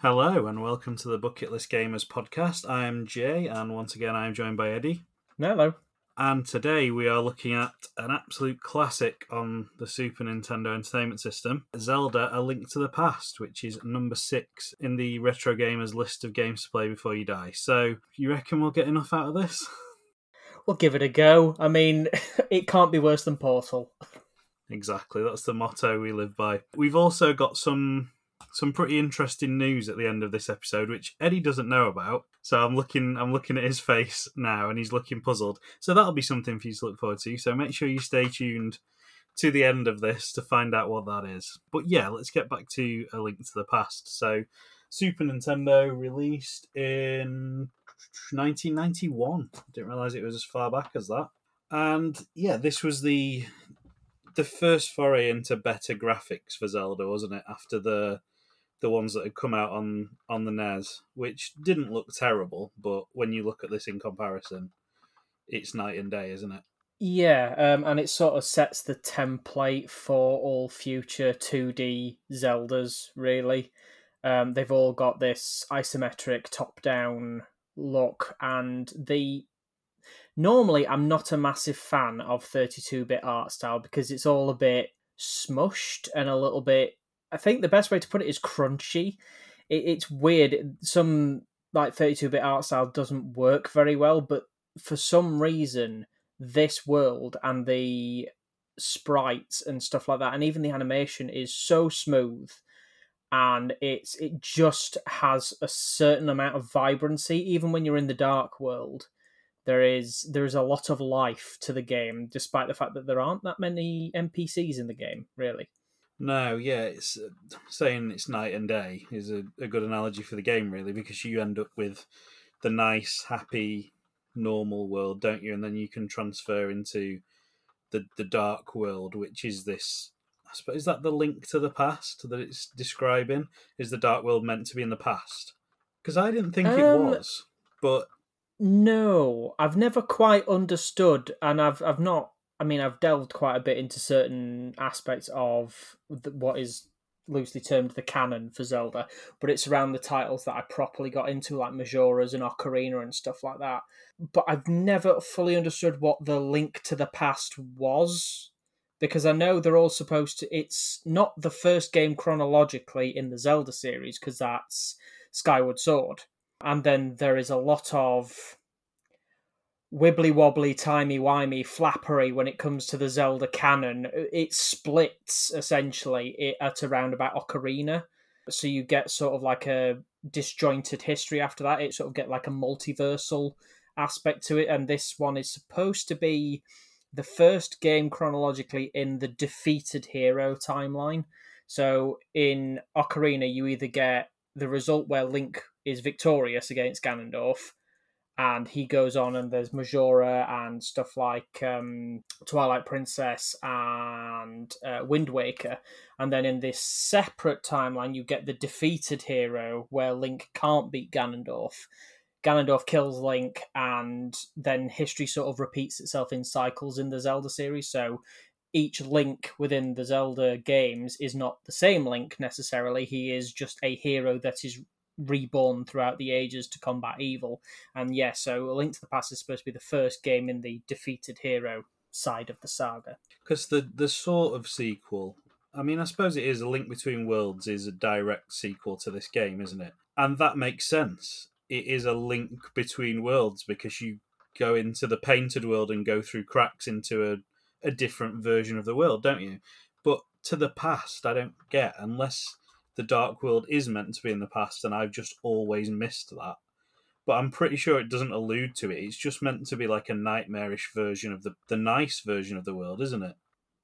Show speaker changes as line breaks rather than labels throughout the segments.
Hello and welcome to the Bucket List Gamers podcast. I am Jay, and once again I am joined by Eddie.
Hello.
And today we are looking at an absolute classic on the Super Nintendo Entertainment System Zelda A Link to the Past, which is number six in the Retro Gamers list of games to play before you die. So, you reckon we'll get enough out of this?
We'll give it a go. I mean, it can't be worse than Portal.
Exactly, that's the motto we live by. We've also got some some pretty interesting news at the end of this episode, which Eddie doesn't know about. So I'm looking, I'm looking at his face now, and he's looking puzzled. So that'll be something for you to look forward to. So make sure you stay tuned to the end of this to find out what that is. But yeah, let's get back to a link to the past. So Super Nintendo released in 1991. I didn't realize it was as far back as that. And yeah, this was the the first foray into better graphics for Zelda, wasn't it? After the the ones that had come out on on the NES, which didn't look terrible, but when you look at this in comparison, it's night and day, isn't it?
Yeah, um, and it sort of sets the template for all future 2D Zeldas, really. Um, they've all got this isometric top down look, and the normally I'm not a massive fan of 32 bit art style because it's all a bit smushed and a little bit. I think the best way to put it is crunchy. It, it's weird. Some like 32 bit art style doesn't work very well, but for some reason, this world and the sprites and stuff like that, and even the animation is so smooth and it's it just has a certain amount of vibrancy even when you're in the dark world there is there is a lot of life to the game, despite the fact that there aren't that many NPCs in the game. Really.
No, yeah, it's uh, saying it's night and day is a, a good analogy for the game, really, because you end up with the nice, happy, normal world, don't you? And then you can transfer into the the dark world, which is this. I suppose is that the link to the past that it's describing? Is the dark world meant to be in the past? Because I didn't think um, it was, but
no, I've never quite understood, and I've I've not. I mean, I've delved quite a bit into certain aspects of the, what is loosely termed the canon for Zelda, but it's around the titles that I properly got into, like Majora's and Ocarina and stuff like that. But I've never fully understood what the link to the past was, because I know they're all supposed to. It's not the first game chronologically in the Zelda series, because that's Skyward Sword and then there is a lot of wibbly wobbly, timey wimey flappery when it comes to the Zelda canon. It splits essentially at around about Ocarina, so you get sort of like a disjointed history after that. It sort of get like a multiversal aspect to it, and this one is supposed to be the first game chronologically in the defeated hero timeline. So in Ocarina, you either get the result where Link is victorious against Ganondorf, and he goes on and there's Majora and stuff like um, Twilight Princess and uh, Wind Waker, and then in this separate timeline you get the defeated hero where Link can't beat Ganondorf. Ganondorf kills Link, and then history sort of repeats itself in cycles in the Zelda series. So each Link within the Zelda games is not the same Link necessarily. He is just a hero that is reborn throughout the ages to combat evil. And yeah, so A Link to the Past is supposed to be the first game in the defeated hero side of the saga.
Because the the sort of sequel, I mean, I suppose it is A Link Between Worlds is a direct sequel to this game, isn't it? And that makes sense. It is a link between worlds because you go into the painted world and go through cracks into a, a different version of the world, don't you? But to the past, I don't get unless the Dark World is meant to be in the past, and I've just always missed that. But I'm pretty sure it doesn't allude to it. It's just meant to be like a nightmarish version of the the nice version of the world, isn't it?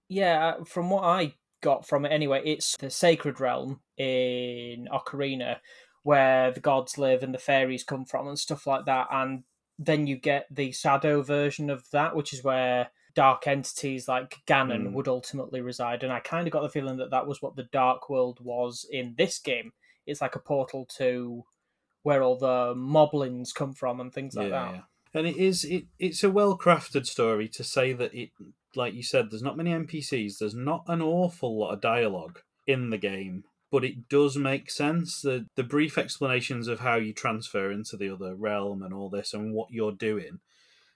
Yeah, uh, from what I got from it anyway, it's the sacred realm in Ocarina where the gods live and the fairies come from and stuff like that. And then you get the shadow version of that, which is where dark entities like Ganon mm. would ultimately reside. And I kind of got the feeling that that was what the Dark World was in this game. It's like a portal to where all the moblins come from and things like yeah, that. Yeah.
And it is it, it's a well crafted story to say that it like you said, there's not many NPCs, there's not an awful lot of dialogue in the game, but it does make sense. The the brief explanations of how you transfer into the other realm and all this and what you're doing.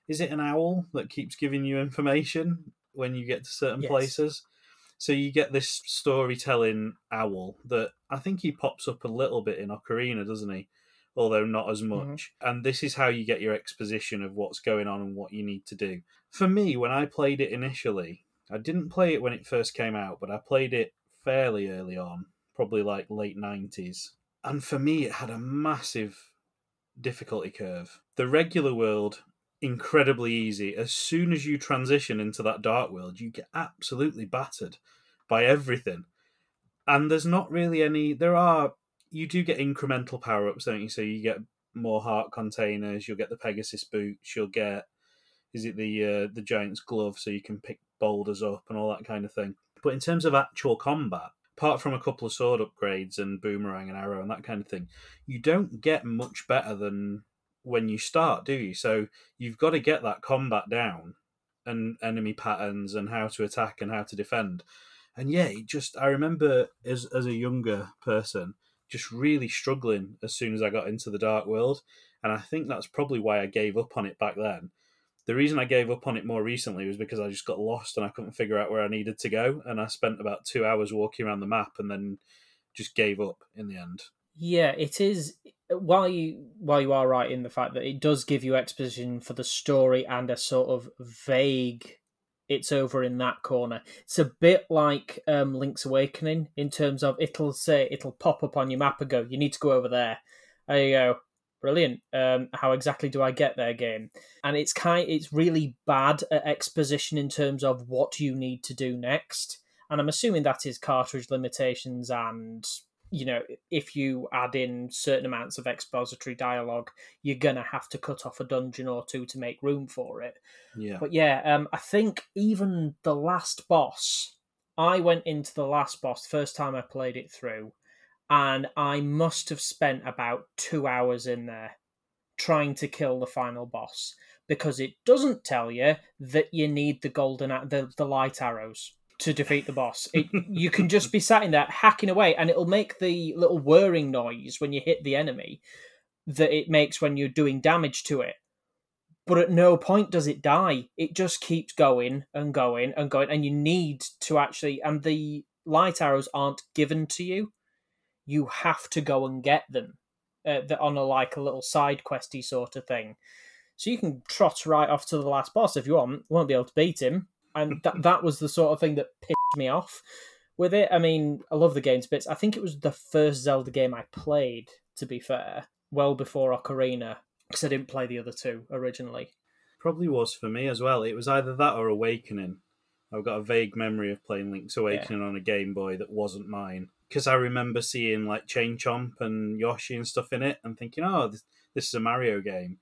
Is it an owl that keeps giving you information when you get to certain
Yes.
places? So you get this storytelling owl that I think he pops up a little bit in Ocarina, doesn't he? Although not as mm-hmm. much. And this is how you get your exposition of what's going on and what you need to do. For me, when I played it initially, I didn't play it when it first came out, but I played it fairly early on, probably like late 90s. And for me, it had a massive difficulty curve. The regular world, incredibly easy. As soon as you transition into that dark world, you get absolutely battered by everything. And there's not really any. There are. You do get incremental power ups, don't you? So you get more heart containers. You'll get the Pegasus boots. You'll get. Is it the uh, the giant's glove so you can pick boulders up and all that kind of thing. But in terms of actual combat, apart from a couple of sword upgrades and boomerang and arrow and that kind of thing, you don't get much better than when you start, do you? So you've got to get that combat down and enemy patterns and how to attack and how to defend. And yeah, just I remember as as a younger person just really struggling as soon as I got into the dark world, and I think that's probably why I gave up on it back then. The reason I gave up on it more recently was because I just got lost and I couldn't figure out where I needed to go, and I spent about two hours walking around the map and then just gave up in the end.
Yeah, it is. While you while you are right in the fact that it does give you exposition for the story and a sort of vague, it's over in that corner. It's a bit like um, Link's Awakening in terms of it'll say it'll pop up on your map and go, you need to go over there. There you go. Brilliant. Um, how exactly do I get there, game? And it's kind, it's really bad at exposition in terms of what you need to do next. And I'm assuming that is cartridge limitations and you know, if you add in certain amounts of expository dialogue, you're gonna have to cut off a dungeon or two to make room for it.
Yeah.
But yeah, um, I think even the last boss, I went into the last boss first time I played it through, and I must have spent about two hours in there trying to kill the final boss because it doesn't tell you that you need the golden the, the light arrows to defeat the boss. It, you can just be sat in there hacking away, and it'll make the little whirring noise when you hit the enemy that it makes when you're doing damage to it. But at no point does it die. It just keeps going and going and going, and you need to actually. And the light arrows aren't given to you; you have to go and get them uh, the- on a like a little side questy sort of thing. So you can trot right off to the last boss if you want. Won't be able to beat him, and that that was the sort of thing that pissed me off with it. I mean, I love the games bits. I think it was the first Zelda game I played. To be fair, well before Ocarina, because I didn't play the other two originally.
Probably was for me as well. It was either that or Awakening. I've got a vague memory of playing Link's Awakening on a Game Boy that wasn't mine. Because I remember seeing like Chain Chomp and Yoshi and stuff in it and thinking, oh, this, this is a Mario game.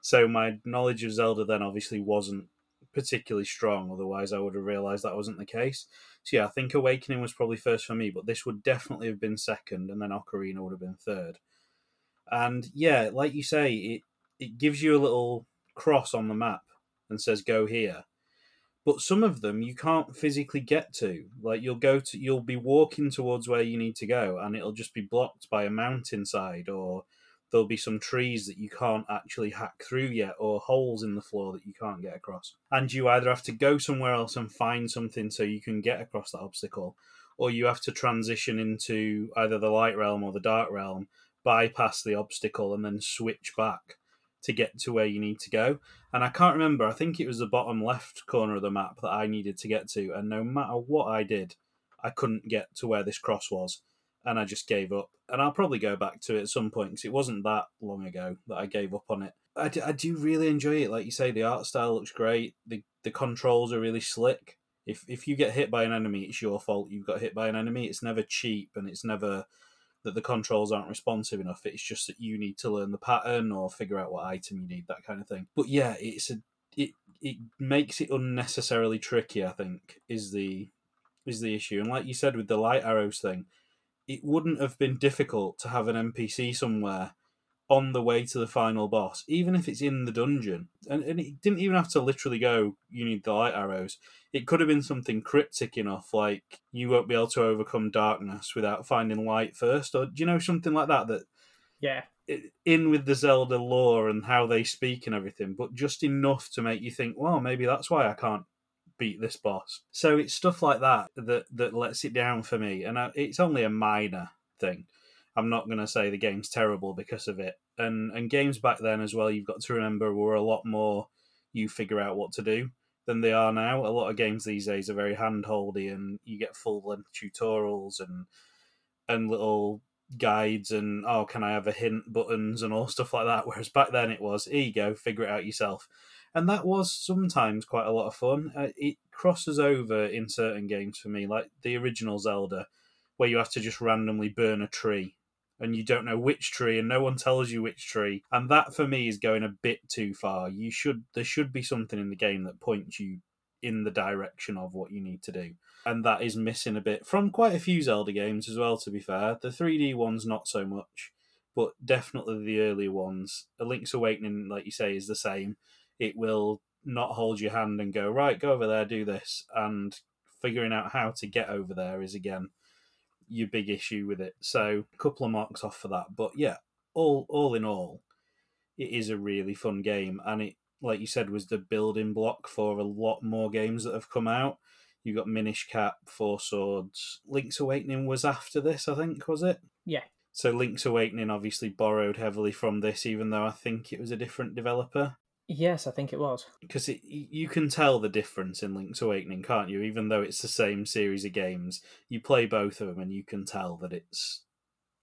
So my knowledge of Zelda then obviously wasn't particularly strong. Otherwise, I would have realised that wasn't the case. So yeah, I think Awakening was probably first for me, but this would definitely have been second, and then Ocarina would have been third. And yeah, like you say, it it gives you a little cross on the map and says go here. But some of them you can't physically get to. Like you'll go to you'll be walking towards where you need to go and it'll just be blocked by a mountainside or there'll be some trees that you can't actually hack through yet or holes in the floor that you can't get across. And you either have to go somewhere else and find something so you can get across that obstacle or you have to transition into either the light realm or the dark realm, bypass the obstacle and then switch back to get to where you need to go. And I can't remember, I think it was the bottom left corner of the map that I needed to get to. And no matter what I did, I couldn't get to where this cross was. And I just gave up. And I'll probably go back to it at some point because it wasn't that long ago that I gave up on it. I do, I do really enjoy it. Like you say, the art style looks great. The, the controls are really slick. If, if you get hit by an enemy, it's your fault you've got hit by an enemy. It's never cheap and it's never that the controls aren't responsive enough. It's just that you need to learn the pattern or figure out what item you need, that kind of thing. But yeah, it's a it it makes it unnecessarily tricky. I think is the is the issue. And like you said with the light arrows thing, it wouldn't have been difficult to have an NPC somewhere on the way to the final boss, even if it's in the dungeon. And, and it didn't even have to literally go, you need the light arrows. It could have been something cryptic enough, like you won't be able to overcome darkness without finding light first, or do you know something like that? That
yeah,
in with the Zelda lore and how they speak and everything, but just enough to make you think, well, maybe that's why I can't beat this boss. So it's stuff like that that that lets it down for me, and I, it's only a minor thing. I'm not going to say the game's terrible because of it. And and games back then as well, you've got to remember were a lot more you figure out what to do than they are now. A lot of games these days are very handholdy, and you get full length tutorials and and little guides and oh, can I have a hint buttons and all stuff like that. Whereas back then it was here you go, figure it out yourself, and that was sometimes quite a lot of fun. Uh, it crosses over in certain games for me, like the original Zelda, where you have to just randomly burn a tree and you don't know which tree and no one tells you which tree. And that for me is going a bit too far. You should there should be something in the game that points you in the direction of what you need to do. And that is missing a bit from quite a few zelda games as well to be fair. The 3d ones not so much but definitely the earlier ones. A link's awakening like you say is the same it will not hold your hand and go right go over there do this and figuring out how to get over there is again your big issue with it. So a couple of marks off for that. But yeah, all all in all, it is a really fun game, and it like you said was the building block for a lot more games that have come out. You got Minish Cap, Four Swords, Link's Awakening was after this, I think, was it?
Yeah.
So Link's Awakening obviously borrowed heavily from this, even though I think it was a different developer.
Yes, I think it was.
Because you can tell the difference in Link's Awakening, can't you? Even though it's the same series of games, you play both of them and you can tell that it's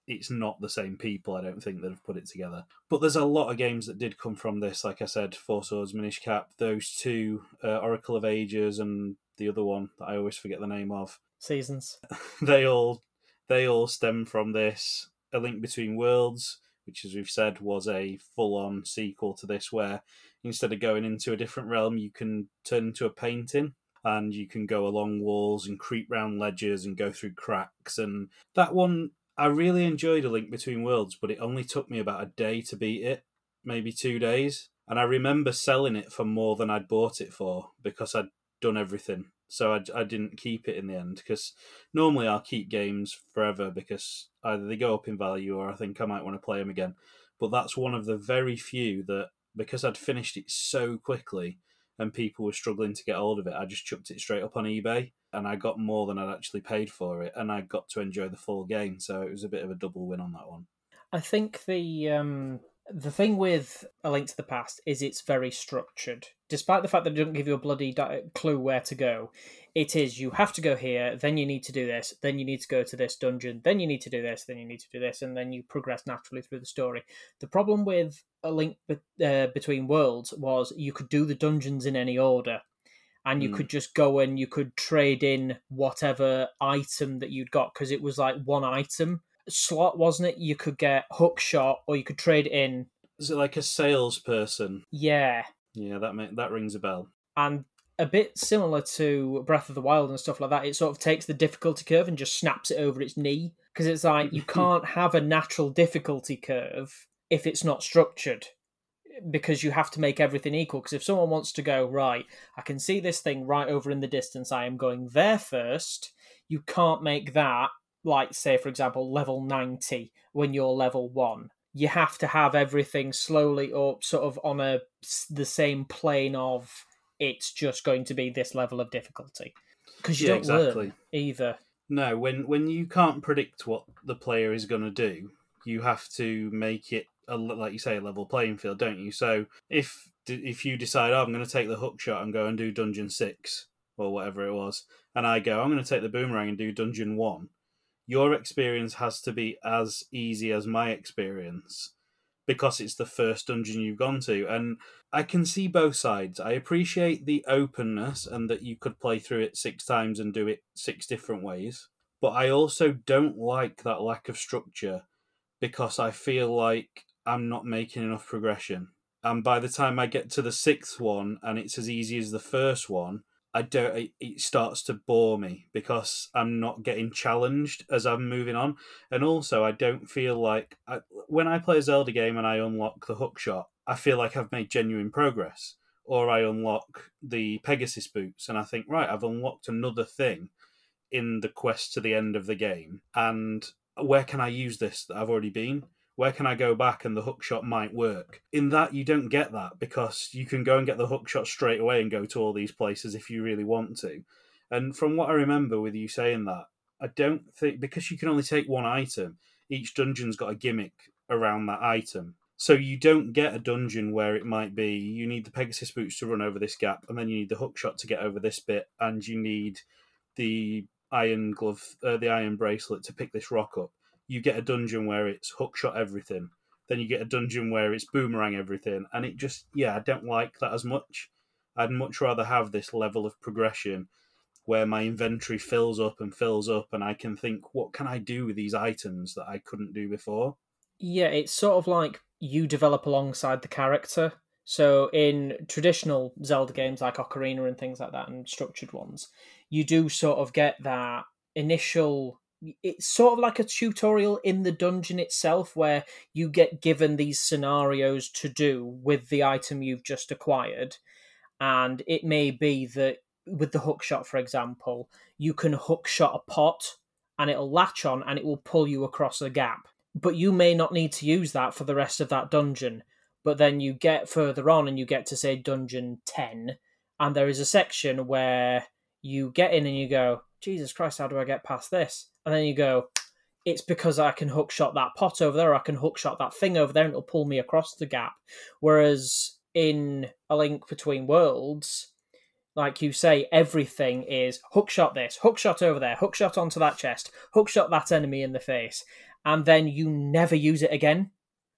it's not the same people. I don't think that have put it together. But there's a lot of games that did come from this. Like I said, Four Swords, Minish Cap, those two, uh, Oracle of Ages, and the other one that I always forget the name of.
Seasons.
they all they all stem from this. A Link Between Worlds, which, as we've said, was a full on sequel to this, where instead of going into a different realm, you can turn into a painting and you can go along walls and creep round ledges and go through cracks. And that one, I really enjoyed A Link Between Worlds, but it only took me about a day to beat it, maybe two days. And I remember selling it for more than I'd bought it for because I'd done everything. So I, I didn't keep it in the end because normally I'll keep games forever because either they go up in value or I think I might want to play them again. But that's one of the very few that because I'd finished it so quickly and people were struggling to get hold of it, I just chucked it straight up on eBay and I got more than I'd actually paid for it and I got to enjoy the full game. So it was a bit of a double win on that one.
I think the um, the thing with A Link to the Past is it's very structured. Despite the fact that it doesn't give you a bloody di- clue where to go, it is you have to go here, then you need to do this, then you need to go to this dungeon, then you need to do this, then you need to do this, and then you progress naturally through the story. The problem with A Link be- uh, Between Worlds was you could do the dungeons in any order. And you mm. could just go and you could trade in whatever item that you'd got because it was like one item slot, wasn't it? You could get hook shot or you could trade in.
Is it like a salesperson?
Yeah.
Yeah, that may, that rings a bell.
And a bit similar to Breath of the Wild and stuff like that. It sort of takes the difficulty curve and just snaps it over its knee because it's like you can't have a natural difficulty curve if it's not structured because you have to make everything equal. Because if someone wants to go, right, I can see this thing right over in the distance, I am going there first, you can't make that like say for example level 90 when you're level 1 you have to have everything slowly up sort of on a the same plane of it's just going to be this level of difficulty. Because you yeah, don't exactly. learn either.
No when when you can't predict what the player is going to do you have to make it a, like you say a level playing field don't you? So if if you decide oh, i'm going to take the hook shot and go and do dungeon 6 or whatever it was and i go i'm going to take the boomerang and do dungeon 1 your experience has to be as easy as my experience because it's the first dungeon you've gone to. And I can see both sides. I appreciate the openness and that you could play through it six times and do it six different ways. But I also don't like that lack of structure because I feel like I'm not making enough progression. And by the time I get to the sixth one and it's as easy as the first one, I don't. It, starts to bore me because I'm not getting challenged as I'm moving on, and also I don't feel like I, when I play a Zelda game and I unlock the hook shot, I feel like I've made genuine progress. Or I unlock the Pegasus boots, and I think, right, I've unlocked another thing in the quest to the end of the game, and where can I use this that I've already been? Where can I go back and the hook shot might work? In that, you don't get that because you can go and get the hook shot straight away and go to all these places if you really want to. And from what I remember with you saying that, I don't think because you can only take one item, each dungeon's got a gimmick around that item. So you don't get a dungeon where it might be you need the Pegasus boots to run over this gap, and then you need the hook shot to get over this bit, and you need the iron glove, uh, the iron bracelet to pick this rock up you get a dungeon where it's hookshot everything. Then you get a dungeon where it's boomerang everything, and it just yeah, I don't like that as much. I'd much rather have this level of progression where my inventory fills up and fills up, and I can think, what can I do with these items that I couldn't do before?
Yeah, it's sort of like you develop alongside the character. So in traditional Zelda games like Ocarina and things like that, and structured ones, you do sort of get that initial it's sort of like a tutorial in the dungeon itself where you get given these scenarios to do with the item you've just acquired. And it may be that with the hook shot for example you can hook shot a pot and it'll latch on and it will pull you across a gap. But you may not need to use that for the rest of that dungeon. But then you get further on and you get to say dungeon 10 and there is a section where you get in and you go jesus christ how do i get past this and then you go, it's because I can hook shot that pot over there, I can hook shot that thing over there, and it'll pull me across the gap. Whereas in A Link Between Worlds, like you say, everything is hook shot this, hook shot over there, hook shot onto that chest, hook shot that enemy in the face, and then you never use it again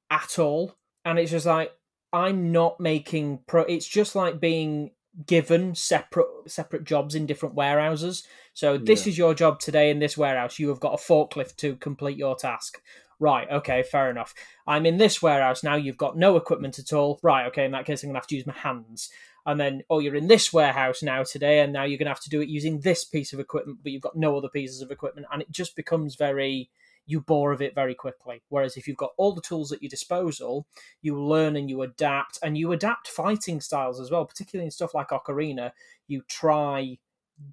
at all. And it's just like, I'm not making pro. It's just like being given separate separate jobs in different warehouses. So this yeah. is your job today in this warehouse. You have got a forklift to complete your task. Right, okay, fair enough. I'm in this warehouse now. You've got no equipment at all. Right, okay, in that case, I'm going to have to use my hands. And then, oh, you're in this warehouse now today, and now you're going to have to do it using this piece of equipment, but you've got no other pieces of equipment. And it just becomes very you bore of it very quickly. Whereas if you've got all the tools at your disposal, you learn and you adapt, and you adapt fighting styles as well, particularly in stuff like Ocarina. You try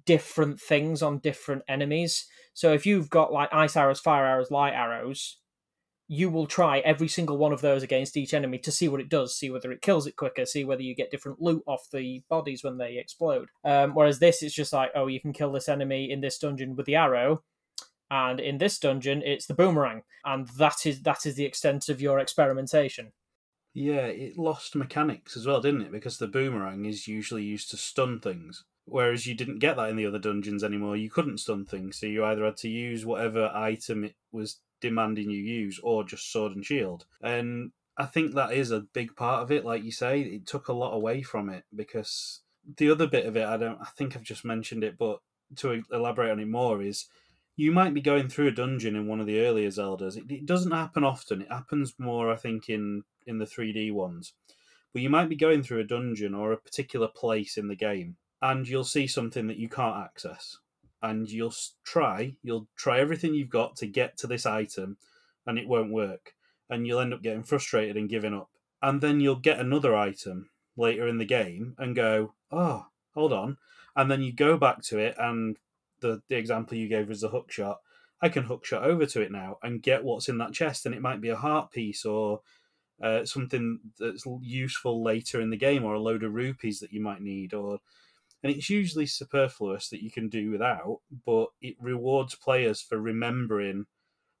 different things on different enemies. So if you've got like ice arrows, fire arrows, light arrows, you will try every single one of those against each enemy to see what it does, see whether it kills it quicker, see whether you get different loot off the bodies when they explode. Um, whereas this, it's just like, oh, you can kill this enemy in this dungeon with the arrow, and in this dungeon it's the boomerang and that is that is the extent of your experimentation
yeah it lost mechanics as well didn't it because the boomerang is usually used to stun things whereas you didn't get that in the other dungeons anymore you couldn't stun things so you either had to use whatever item it was demanding you use or just sword and shield and i think that is a big part of it like you say it took a lot away from it because the other bit of it i don't i think i've just mentioned it but to elaborate on it more is you might be going through a dungeon in one of the earlier Zeldas. It, it, doesn't happen often. It happens more, I think, in in the 3D ones. But you might be going through a dungeon or a particular place in the game, and you'll see something that you can't access, and you'll try, you'll try everything you've got to get to this item, and it won't work, and you'll end up getting frustrated and giving up. And then you'll get another item later in the game and go, oh, hold on, and then you go back to it and the, the example you gave was the hook shot. I can hook shot over to it now and get what's in that chest, and it might be a heart piece or uh, something that's useful later in the game, or a load of rupees that you might need, or and it's usually superfluous that you can do without, but it rewards players for remembering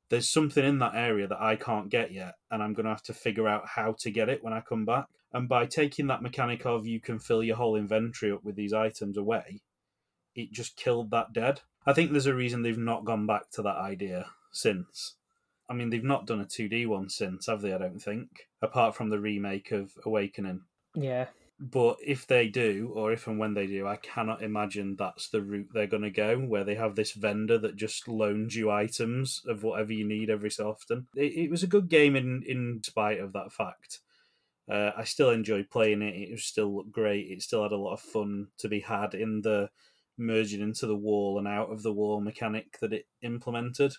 there's something in that area that I can't get yet, and I'm going to have to figure out how to get it when I come back. And by taking that mechanic of you can fill your whole inventory up with these items away, it just killed that dead. I think there's a reason they've not gone back to that idea since. I mean, they've not done a 2D one since, have they? I don't think, apart from the remake of Awakening.
Yeah.
But if they do, or if and when they do, I cannot imagine that's the route they're going to go, where they have this vendor that just loans you items of whatever you need every so often. It, it was a good game in, in spite of that fact. Uh, I still enjoy playing it. It still looked great. It still had a lot of fun to be had in the merging into the wall and out of the wall mechanic that it implemented,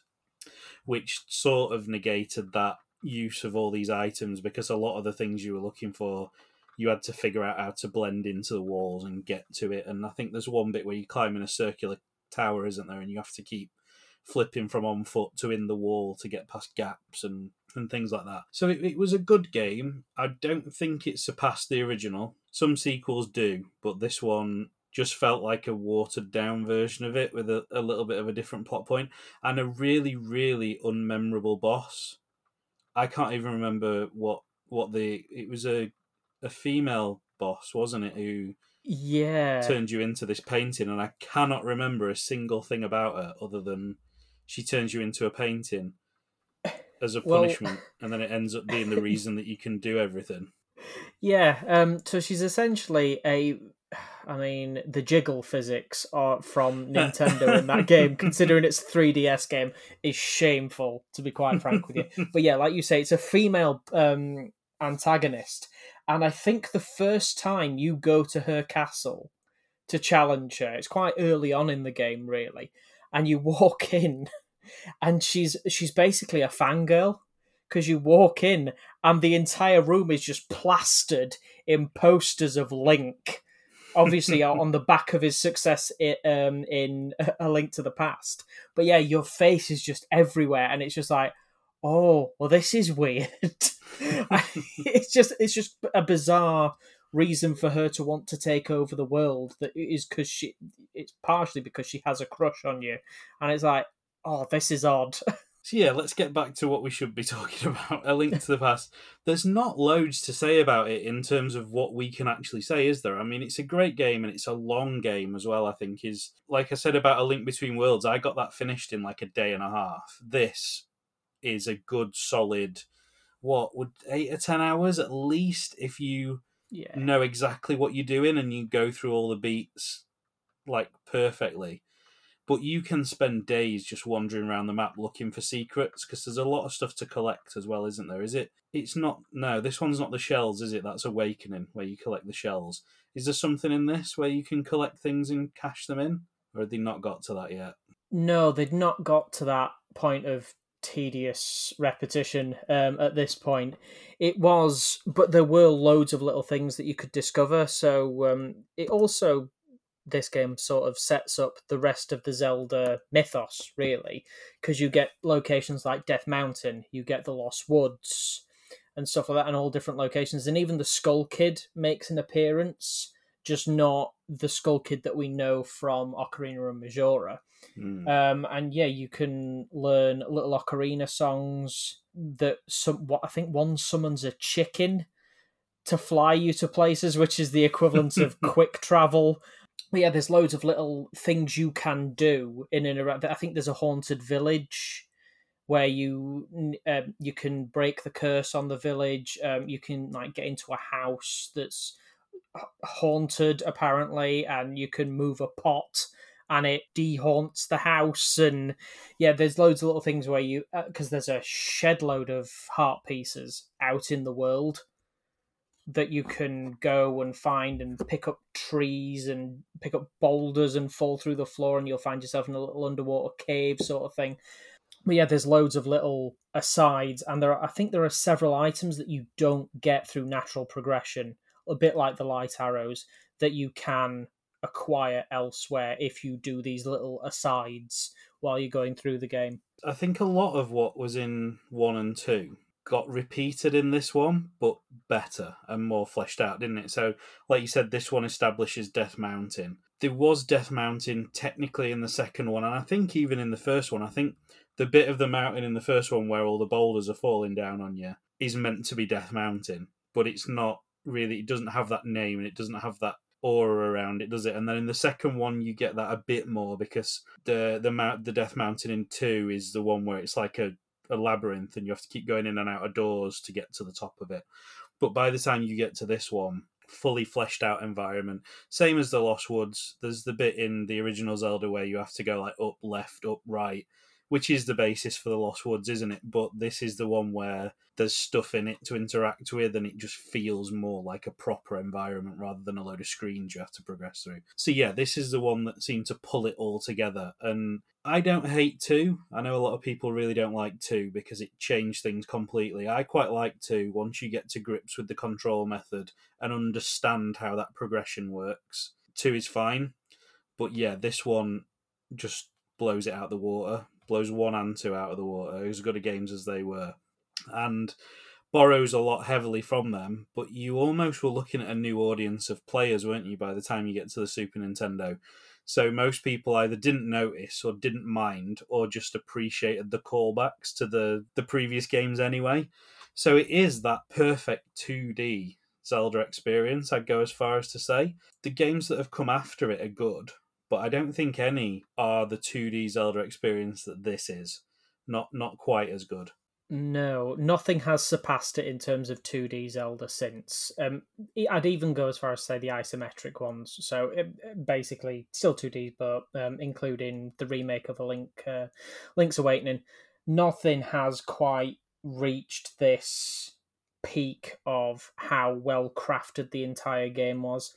which sort of negated that use of all these items because a lot of the things you were looking for you had to figure out how to blend into the walls and get to it. And i think there's one bit where you climb in a circular tower isn't there? And you have to keep flipping from on foot to in the wall to get past gaps and and things like that. So it, it was a good game. I don't think it surpassed the original. Some sequels do but this one just felt like a watered down version of it with a, a little bit of a different plot point and a really really unmemorable boss. I can't even remember what what the it was a a female boss, wasn't it, who
yeah
turned you into this painting, and I cannot remember a single thing about her other than she turns you into a painting as a punishment, well... and then it ends up being the reason that you can do everything.
Yeah, um, so she's essentially a I mean, the jiggle physics are from Nintendo in that game, considering it's a 3DS game, is shameful, to be quite frank with you. But yeah, like you say, it's a female um, antagonist. And I think the first time you go to her castle to challenge her, it's quite early on in the game, really. And you walk in, and she's she's basically a fangirl because you walk in and the entire room is just plastered in posters of Link obviously on the back of his success in, um, in A Link to the Past. But yeah, your face is just everywhere, and it's just like, oh, well, this is weird. it's just it's just a bizarre reason for her to want to take over the world. That is because she it's partially because she has a crush on you, and it's like, oh, this is odd.
So yeah, let's get back to what we should be talking about. A Link to the Past. There's not loads to say about it in terms of what we can actually say, is there? I mean, it's a great game and it's a long game as well. I think is like I said about A Link Between Worlds. I got that finished in like a day and a half. This is a good solid. What would eight or ten hours at least if you
yeah.
know exactly what you're doing and you go through all the beats like perfectly but you can spend days just wandering around the map looking for secrets because there's a lot of stuff to collect as well, isn't there? Is it? It's not. No, this one's not the shells, is it? That's Awakening where you collect the shells. Is there something in this where you can collect things and cash them in, or have they not got to that yet?
No, they'd not got to that point of tedious repetition um, at this point. It was, but there were loads of little things that you could discover. So um, it also this game sort of sets up the rest of the Zelda mythos, really, because you get locations like Death Mountain, you get the Lost Woods, and stuff like that, and all different locations. And even the Skull Kid makes an appearance, just not the Skull Kid that we know from Ocarina and Majora. Mm. Um, and yeah, you can learn little Ocarina songs that some. What I think one summons a chicken to fly you to places, which is the equivalent of quick travel but yeah, there's loads of little things you can do in and around. I think there's a haunted village where you um, you can break the curse on the village. Um, you can like get into a house that's haunted apparently, and you can move a pot and it dehaunts the house. And yeah, there's loads of little things where you because uh, there's a shed load of heart pieces out in the world that you can go and find and pick up trees and pick up boulders and fall through the floor and you'll find yourself in a little underwater cave sort of thing. But yeah, there's loads of little asides, and there are, I think there are several items that you don't get through natural progression, a bit like the light arrows that you can acquire elsewhere if you do these little asides while you're going through the game.
I think a lot of what was in one and two got repeated in this one, but better and more fleshed out, didn't it? So, like you said, this one establishes Death Mountain. There was Death Mountain technically in the second one, and I think even in the first one, I think the bit of the mountain in the first one where all the boulders are falling down on you is meant to be Death Mountain, but it's not really. It doesn't have that name and it doesn't have that aura around it, does it? And then in the second one, you get that a bit more because the the mount the Death Mountain in two is the one where it's like a a labyrinth and you have to keep going in and out of doors to get to the top of it. But by the time you get to this one, fully fleshed out environment, same as the Lost Woods. There's the bit in the original Zelda where you have to go like up, left, up, right, which is the basis for the Lost Woods, isn't it? But this is the one where there's stuff in it to interact with, and it just feels more like a proper environment rather than a load of screens you have to progress through. So yeah, this is the one that seemed to pull it all together. And I don't hate two. I know a lot of people really don't like two because it changed things completely. I quite like two once you get to grips with the control method and understand how that progression works. Two is fine, but yeah, this one just blows it out of the water. Blows one and two out of the water. As good a games as they were and borrows a lot heavily from them, but you almost were looking at a new audience of players, weren't you, by the time you get to the Super Nintendo? So most people either didn't notice or didn't mind or just appreciated the callbacks to the, the previous games anyway. So it is that perfect 2D Zelda experience, I'd go as far as to say. The games that have come after it are good, but I don't think any are the 2D Zelda experience that this is. Not not quite as good.
No, nothing has surpassed it in terms of 2D Zelda since. Um, I'd even go as far as say the isometric ones. So it, basically, still 2D, but um, including the remake of a Link, uh, Link's Awakening, nothing has quite reached this peak of how well crafted the entire game was,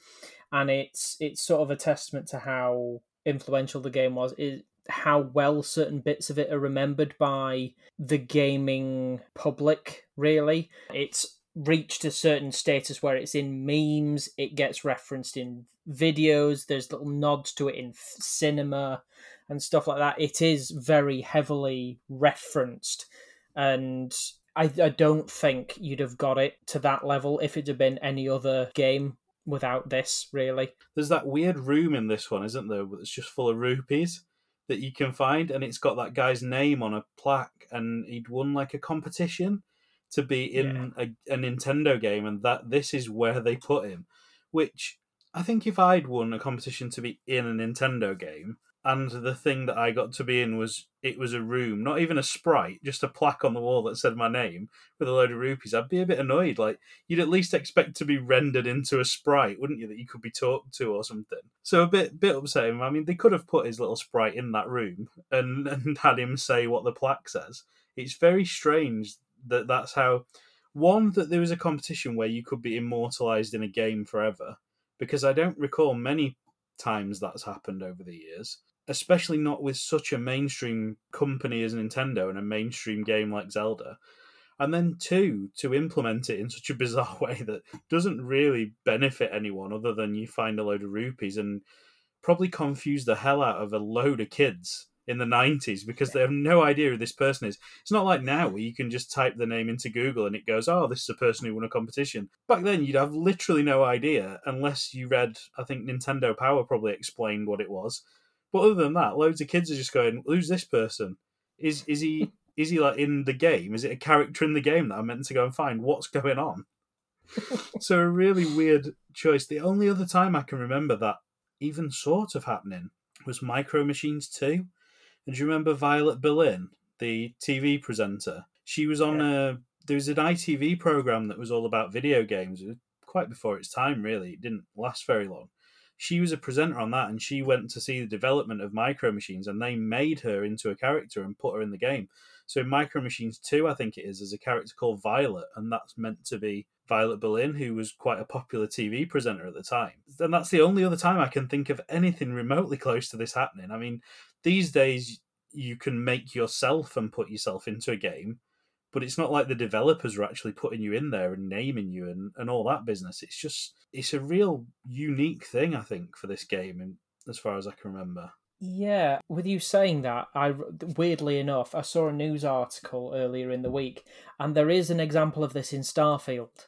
and it's it's sort of a testament to how influential the game was. It, how well certain bits of it are remembered by the gaming public, really. It's reached a certain status where it's in memes, it gets referenced in videos, there's little nods to it in cinema and stuff like that. It is very heavily referenced. And I, I don't think you'd have got it to that level if it had been any other game without this, really.
There's that weird room in this one, isn't there? It's just full of rupees that you can find, and it's got that guy's name on a plaque, and he'd won like a competition to be in yeah. a, a, Nintendo game, and that this is where they put him. Which I think if I'd won a competition to be in a Nintendo game, and the thing that I got to be in was it was a room, not even a sprite, just a plaque on the wall that said my name with a load of rupees. I'd be a bit annoyed. Like you'd at least expect to be rendered into a sprite, wouldn't you? That you could be talked to or something. So a bit bit upsetting. I mean, they could have put his little sprite in that room and and had him say what the plaque says. It's very strange that that's how. One that there was a competition where you could be immortalized in a game forever, because I don't recall many times that's happened over the years especially not with such a mainstream company as Nintendo and a mainstream game like Zelda. And then two, to implement it in such a bizarre way that doesn't really benefit anyone other than you find a load of rupees and probably confuse the hell out of a load of kids in the 90s because they have no idea who this person is. It's not like now where you can just type the name into Google and it goes, oh, this is a person who won a competition. Back then, you'd have literally no idea unless you read, I think Nintendo Power probably explained what it was. But other than that, loads of kids are just going, "Who's this person? Is is he is he like in the game? Is it a character in the game that I'm meant to go and find? What's going on?" so a really weird choice. The only other time I can remember that even sort of happening was Micro Machines 2. And do you remember Violet Berlin, the TV presenter? She was on yeah. a there was an ITV program that was all about video games. It was quite before its time, really. It didn't last very long she was a presenter on that and she went to see the development of micro machines and they made her into a character and put her in the game. So in micro machines 2 i think it is there's a character called violet and that's meant to be violet berlin who was quite a popular tv presenter at the time. And that's the only other time i can think of anything remotely close to this happening. I mean these days you can make yourself and put yourself into a game but it's not like the developers are actually putting you in there and naming you and, and all that business. It's just it's a real unique thing, I think, for this game, and as far as I can remember.
Yeah, with you saying that, I weirdly enough, I saw a news article earlier in the week, and there is an example of this in Starfield.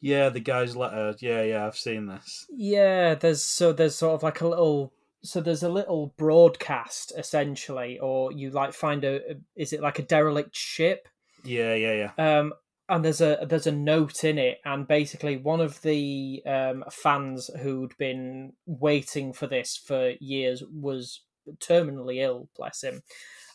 Yeah, the guy's letter. Yeah, yeah, I've seen this.
Yeah, there's so there's sort of like a little so there's a little broadcast essentially, or you like find a is it like a derelict ship
yeah, yeah,
yeah. Um, and there's a there's a note in it, and basically one of the um, fans who'd been waiting for this for years was terminally ill. Bless him.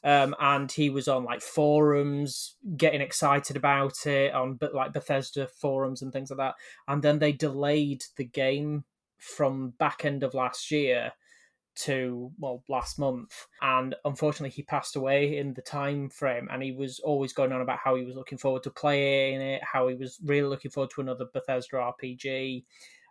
Um, and he was on like forums getting excited about it on but like Bethesda forums and things like that. And then they delayed the game from back end of last year to well last month and unfortunately he passed away in the time frame and he was always going on about how he was looking forward to playing it how he was really looking forward to another bethesda rpg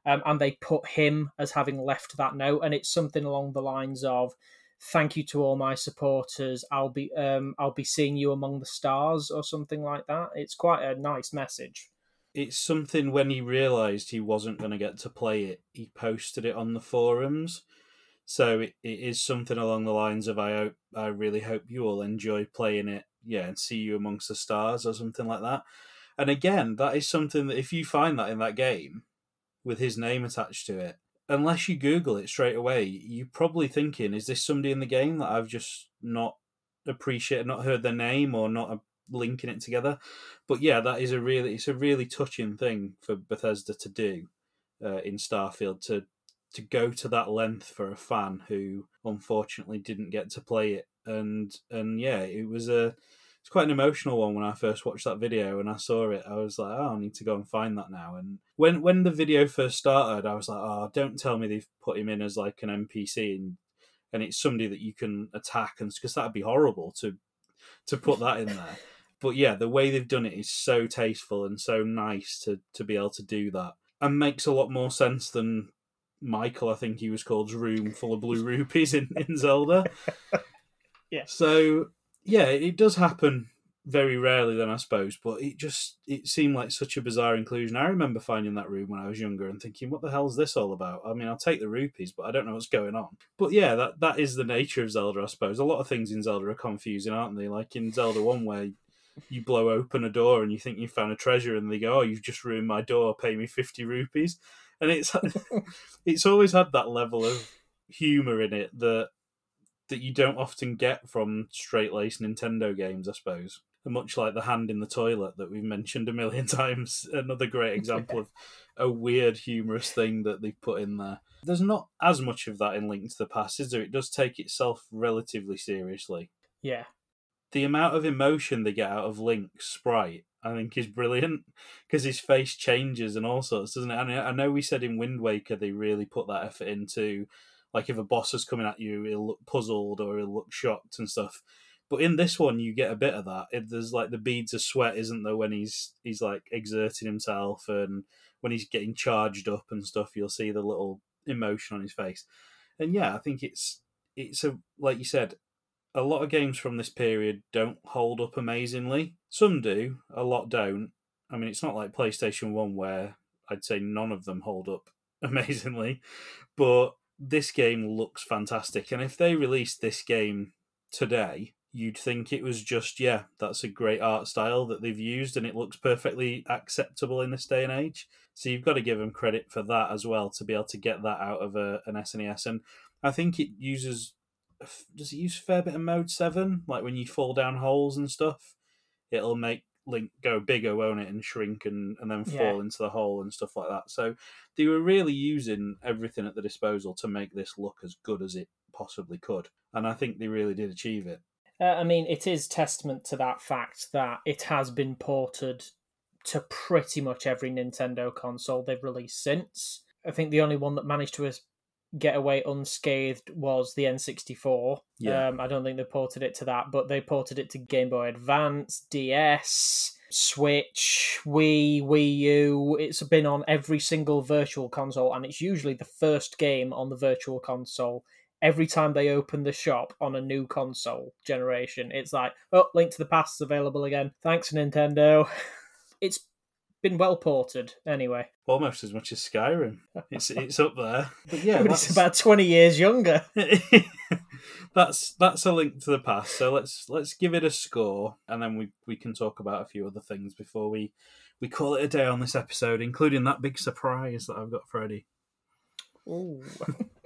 um, and they put him as having left that note and it's something along the lines of thank you to all my supporters. I'll be um, i'll be seeing you among the stars or something like that. It's quite a nice message.
It's something when he realized he wasn't going to get to play it he posted it on the forums so it, it is something along the lines of I hope I really hope you all enjoy playing it, yeah, and see you amongst the stars or something like that. And again, that is something that if you find that in that game with his name attached to it, unless you Google it straight away, you're probably thinking, is this somebody in the game that I've just not appreciated, not heard their name, or not linking it together? But yeah, that is a really it's a really touching thing for Bethesda to do uh, in Starfield to to go to that length for a fan who unfortunately didn't get to play it. And and yeah, it was a it's quite an emotional one when I first watched that video and I saw it. I was like, oh, I need to go and find that now. And when when the video first started, I was like, oh, don't tell me they've put him in as like an NPC and and it's somebody that you can attack and because that'd be horrible to to put that in there. But yeah, the way they've done it is so tasteful and so nice to to be able to do that and makes a lot more sense than Michael, I think he was called, room full of blue rupees in, in Zelda.
yeah.
So yeah, it does happen very rarely then I suppose, but it just it seemed like such a bizarre inclusion. I remember finding that room when I was younger and thinking, what the hell is this all about? I mean, I'll take the rupees, but I don't know what's going on. But yeah, that that is the nature of Zelda, I suppose. A lot of things in Zelda are confusing, aren't they? Like in Zelda 1 where you blow open a door and you think you found a treasure and they go, "Oh, you've just ruined my door, pay me 50 rupees." And it's it's always had that level of humor in it that that you don't often get from straight laced Nintendo games, I suppose. And much like the hand in the toilet that we've mentioned a million times, another great example of a weird humorous thing that they've put in there. There's not as much of that in Link to the Past, is there? It does take itself relatively seriously.
Yeah.
The amount of emotion they get out of Link's sprite I think is brilliant because his face changes and all sorts, doesn't it? And I know we said in Wind Waker they really put that effort into, like if a boss is coming at you, he'll look puzzled or he'll look shocked and stuff. But in this one, you get a bit of that. It, there's like the beads of sweat, isn't there? When he's he's like exerting himself and when he's getting charged up and stuff, you'll see the little emotion on his face. And yeah, I think it's it's a like you said, a lot of games from this period don't hold up amazingly. Some do, a lot don't. I mean, it's not like PlayStation 1 where I'd say none of them hold up amazingly, but this game looks fantastic. And if they released this game today, you'd think it was just, yeah, that's a great art style that they've used and it looks perfectly acceptable in this day and age. So you've got to give them credit for that as well to be able to get that out of a, an SNES. And I think it uses does it use a fair bit of mode seven? Like when you fall down holes and stuff, it'll make Link go bigger, won't it, and shrink and, and then fall yeah. into the hole and stuff like that. So they were really using everything at the disposal to make this look as good as it possibly could, and I think they really did achieve it.
Uh, I mean, it is testament to that fact that it has been ported to pretty much every Nintendo console they've released since. I think the only one that managed to get away unscathed was the N64. Yeah. Um, I don't think they ported it to that, but they ported it to Game Boy Advance, DS, Switch, Wii, Wii U. It's been on every single virtual console, and it's usually the first game on the virtual console. Every time they open the shop on a new console generation, it's like, oh, Link to the Past is available again. Thanks, Nintendo. it's been well ported anyway.
Almost as much as Skyrim. It's it's up there. But yeah,
but it's about twenty years younger.
that's that's a link to the past. So let's let's give it a score, and then we we can talk about a few other things before we we call it a day on this episode, including that big surprise that I've got for Eddie.
Ooh.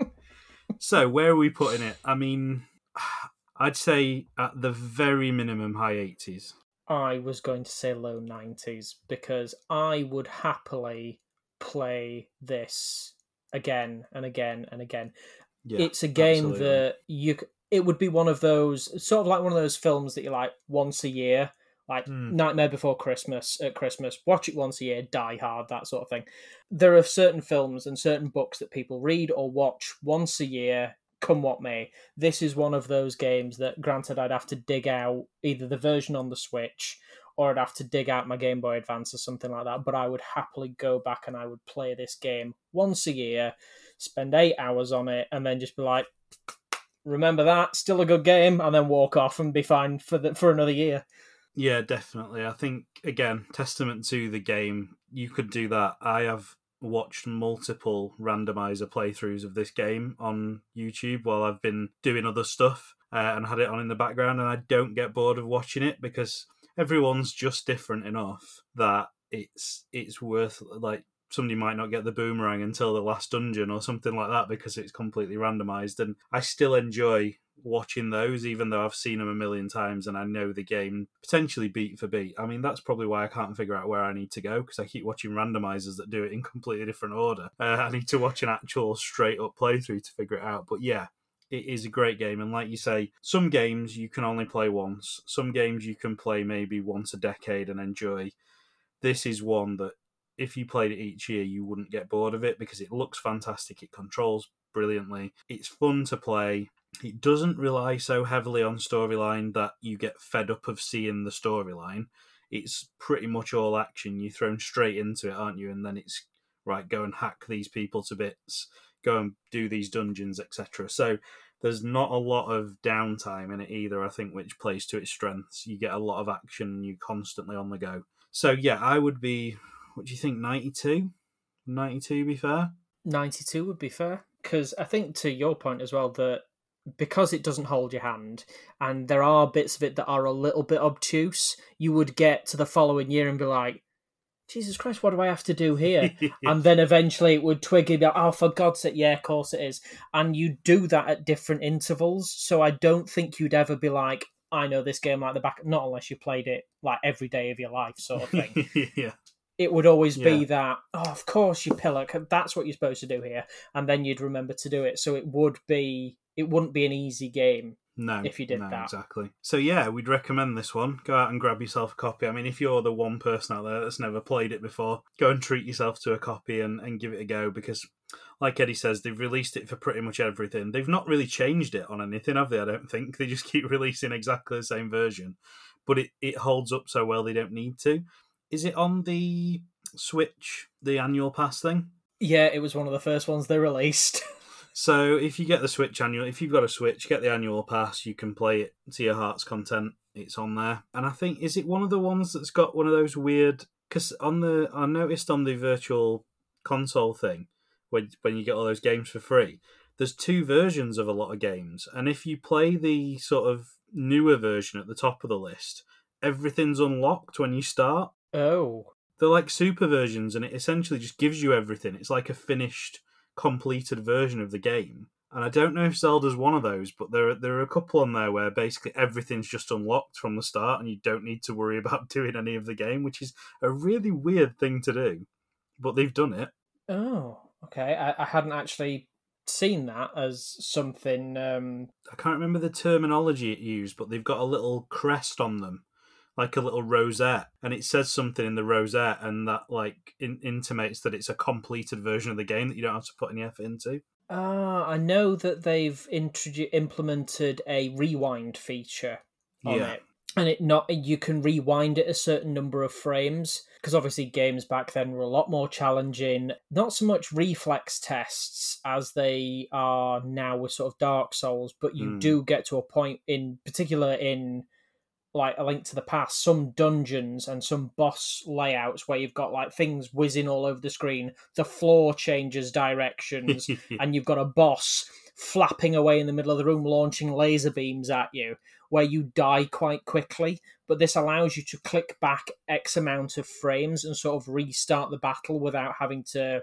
so where are we putting it? I mean, I'd say at the very minimum high eighties.
I was going to say low 90s because I would happily play this again and again and again. Yeah, it's a game absolutely. that you it would be one of those sort of like one of those films that you like once a year, like mm. Nightmare Before Christmas at Christmas. Watch it once a year, Die Hard, that sort of thing. There are certain films and certain books that people read or watch once a year come what may. This is one of those games that, granted, I'd have to dig out either the version on the Switch or I'd have to dig out my Game Boy Advance or something like that. But I would happily go back and I would play this game once a year, spend eight hours on it, and then just be like, remember that, still a good game, and then walk off and be fine for the, for another year.
Yeah, definitely. I think again, testament to the game. You could do that. I have watched multiple randomizer playthroughs of this game on YouTube while I've been doing other stuff uh, and had it on in the background, and I don't get bored of watching it because everyone's just different enough that it's it's worth like somebody might not get the boomerang until the last dungeon or something like that because it's completely randomized and I still enjoy watching those, even though I've seen them a million times and I know the game potentially beat for beat. I mean, that's probably why I can't figure out where I need to go because I keep watching randomizers that do it in completely different order. Uh, I need to watch an actual straight up playthrough to figure it out. But yeah, it is a great game. And like you say, some games you can only play once, some games you can play maybe once a decade and enjoy. This is one that if you played it each year, you wouldn't get bored of it because it looks fantastic. It controls brilliantly. It's fun to play it doesn't rely so heavily on storyline that you get fed up of seeing the storyline. It's pretty much all action. You're thrown straight into it, aren't you? And then it's right, go and hack these people to bits, go and do these dungeons, etc. So there's not a lot of downtime in it either, I think, which plays to its strengths. You get a lot of action, you're constantly on the go. So yeah, I would be what do you think, 92? 92 be fair?
92 would be fair. Because I think to your point as well that because it doesn't hold your hand and there are bits of it that are a little bit obtuse, you would get to the following year and be like, Jesus Christ, what do I have to do here? and then eventually it would twig and be like, oh, for God's sake, yeah, of course it is. And you do that at different intervals. So I don't think you'd ever be like, I know this game like the back, not unless you played it like every day of your life, sort of thing.
yeah.
It would always yeah. be that, oh, of course, you pillar, that's what you're supposed to do here. And then you'd remember to do it. So it would be it wouldn't be an easy game
no,
if you did
no,
that.
Exactly. So yeah, we'd recommend this one. Go out and grab yourself a copy. I mean, if you're the one person out there that's never played it before, go and treat yourself to a copy and, and give it a go because like Eddie says, they've released it for pretty much everything. They've not really changed it on anything, have they? I don't think. They just keep releasing exactly the same version. But it, it holds up so well they don't need to. Is it on the Switch, the annual pass thing?
Yeah, it was one of the first ones they released.
So if you get the Switch annual, if you've got a Switch, get the annual pass. You can play it to your heart's content. It's on there, and I think is it one of the ones that's got one of those weird? Because on the I noticed on the virtual console thing, when when you get all those games for free, there's two versions of a lot of games, and if you play the sort of newer version at the top of the list, everything's unlocked when you start.
Oh,
they're like super versions, and it essentially just gives you everything. It's like a finished completed version of the game. And I don't know if Zelda's one of those, but there are, there are a couple on there where basically everything's just unlocked from the start, and you don't need to worry about doing any of the game, which is a really weird thing to do. But they've done it.
Oh, okay. I, I hadn't actually seen that as something. Um...
I can't remember the terminology it used, but they've got a little crest on them like a little rosette, and it says something in the rosette, and that like in- intimates that it's a completed version of the game that you don't have to put any effort into.
Ah, uh, I know that they've introduced implemented a rewind feature on yeah. it, and it not you can rewind it a certain number of frames because obviously games back then were a lot more challenging. Not so much reflex tests as they are now with sort of Dark Souls, but you mm. do get to a point in particular in like a link to the past, some dungeons and some boss layouts where you've got like things whizzing all over the screen, the floor changes directions, and you've got a boss flapping away in the middle of the room, launching laser beams at you, where you die quite quickly. But this allows you to click back X amount of frames and sort of restart the battle without having to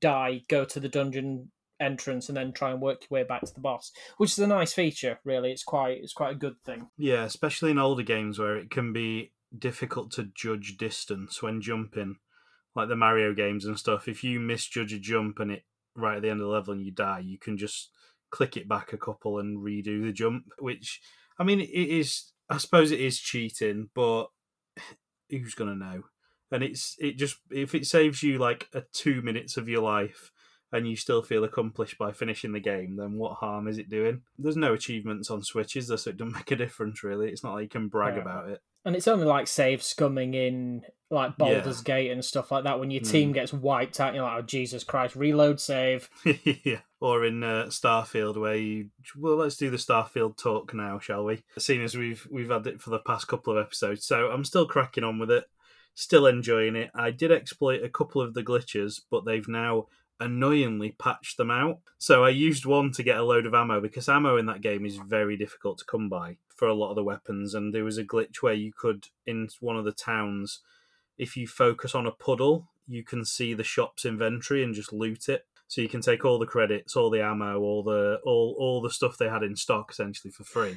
die, go to the dungeon entrance and then try and work your way back to the boss, which is a nice feature. Really, it's quite it's quite a good thing.
Yeah, especially in older games where it can be difficult to judge distance when jumping, like the Mario games and stuff. If you misjudge a jump and it right at the end of the level and you die, you can just click it back a couple and redo the jump. Which, I mean, it is. I suppose it is cheating, but who's gonna know? And it's it just if it saves you like a two minutes of your life and you still feel accomplished by finishing the game, then what harm is it doing? There's no achievements on Switches. So it doesn't make a difference, really. It's not like you can brag
Yeah.
about it.
And it's only like save scumming in like Baldur's Gate and stuff like that when your team
Hmm.
gets wiped out. You're like, oh Jesus Christ, reload save.
yeah. Or in uh, Starfield, where you well, let's do the Starfield talk now, shall we? Seeing as we've we've had it for the past couple of episodes, so I'm still cracking on with it, still enjoying it. I did exploit a couple of the glitches, but they've now annoyingly patched them out. So I used one to get a load of ammo because ammo in that game is very difficult to come by for a lot of the weapons, and there was a glitch where you could in one of the towns, if you focus on a puddle, you can see the shop's inventory and just loot it. So you can take all the credits, all the ammo, all the all all the stuff they had in stock essentially for free.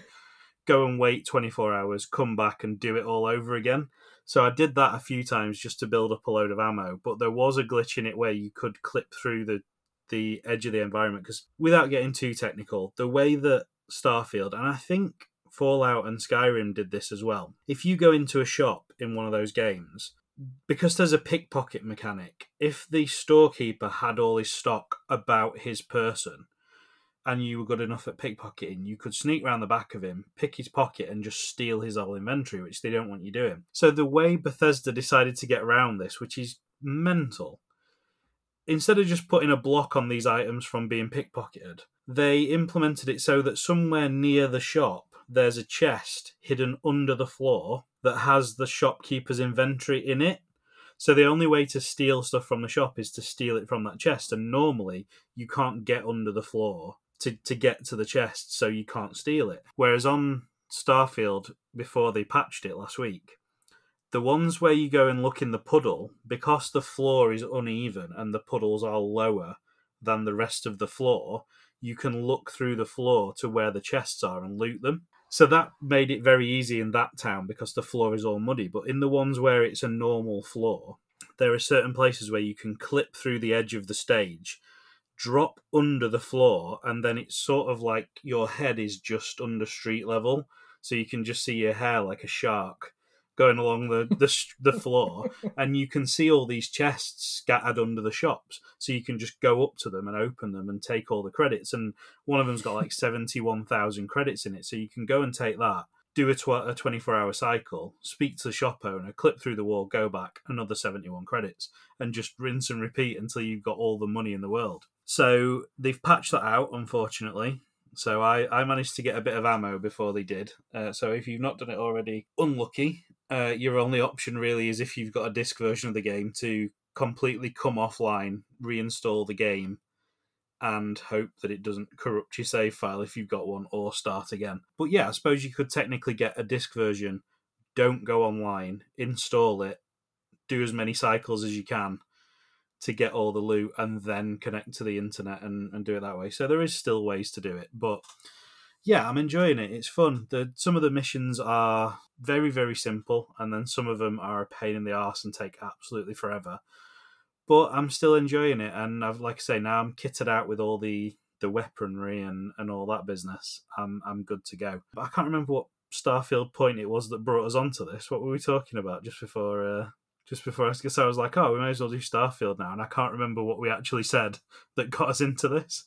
Go and wait 24 hours, come back and do it all over again. So I did that a few times just to build up a load of ammo, but there was a glitch in it where you could clip through the the edge of the environment because without getting too technical, the way that Starfield and I think Fallout and Skyrim did this as well. If you go into a shop in one of those games, because there's a pickpocket mechanic, if the storekeeper had all his stock about his person and you were good enough at pickpocketing, you could sneak round the back of him, pick his pocket, and just steal his whole inventory, which they don't want you doing. So the way Bethesda decided to get around this, which is mental, instead of just putting a block on these items from being pickpocketed, they implemented it so that somewhere near the shop there's a chest hidden under the floor that has the shopkeeper's inventory in it. So the only way to steal stuff from the shop is to steal it from that chest, and normally you can't get under the floor to, to get to the chest, so you can't steal it. Whereas on Starfield, before they patched it last week, the ones where you go and look in the puddle, because the floor is uneven and the puddles are lower than the rest of the floor, you can look through the floor to where the chests are and loot them. So that made it very easy in that town because the floor is all muddy. But in the ones where it's a normal floor, there are certain places where you can clip through the edge of the stage, drop under the floor, and then it's sort of like your head is just under street level. So you can just see your hair like a shark going along the, the, the floor, and you can see all these chests scattered under the shops. So you can just go up to them and open them and take all the credits. And one of them's got like 71,000 credits in it. So you can go and take that, do a, tw- a 24 hour cycle, speak to the shop owner, clip through the wall, go back, another 71 credits, and just rinse and repeat until you've got all the money in the world. So they've patched that out, unfortunately. So I, I managed to get a bit of ammo before they did. Uh, so if you've not done it already, unlucky. Uh, your only option really is if you've got a disc version of the game to completely come offline, reinstall the game, and hope that it doesn't corrupt your save file if you've got one, or start again. But yeah, I suppose you could technically get a disc version, don't go online, install it, do as many cycles as you can to get all the loot, and then connect to the internet and, and do it that way. So there is still ways to do it, but yeah, I'm enjoying it. It's fun. The some of the missions are very very simple, and then some of them are a pain in the arse and take absolutely forever. But I'm still enjoying it, and I've like I say now I'm kitted out with all the the weaponry and and all that business. I'm I'm good to go. But I can't remember what Starfield point it was that brought us onto this. What were we talking about just before? Uh, just before I guess I was like, oh, we may as well do Starfield now, and I can't remember what we actually said that got us into this.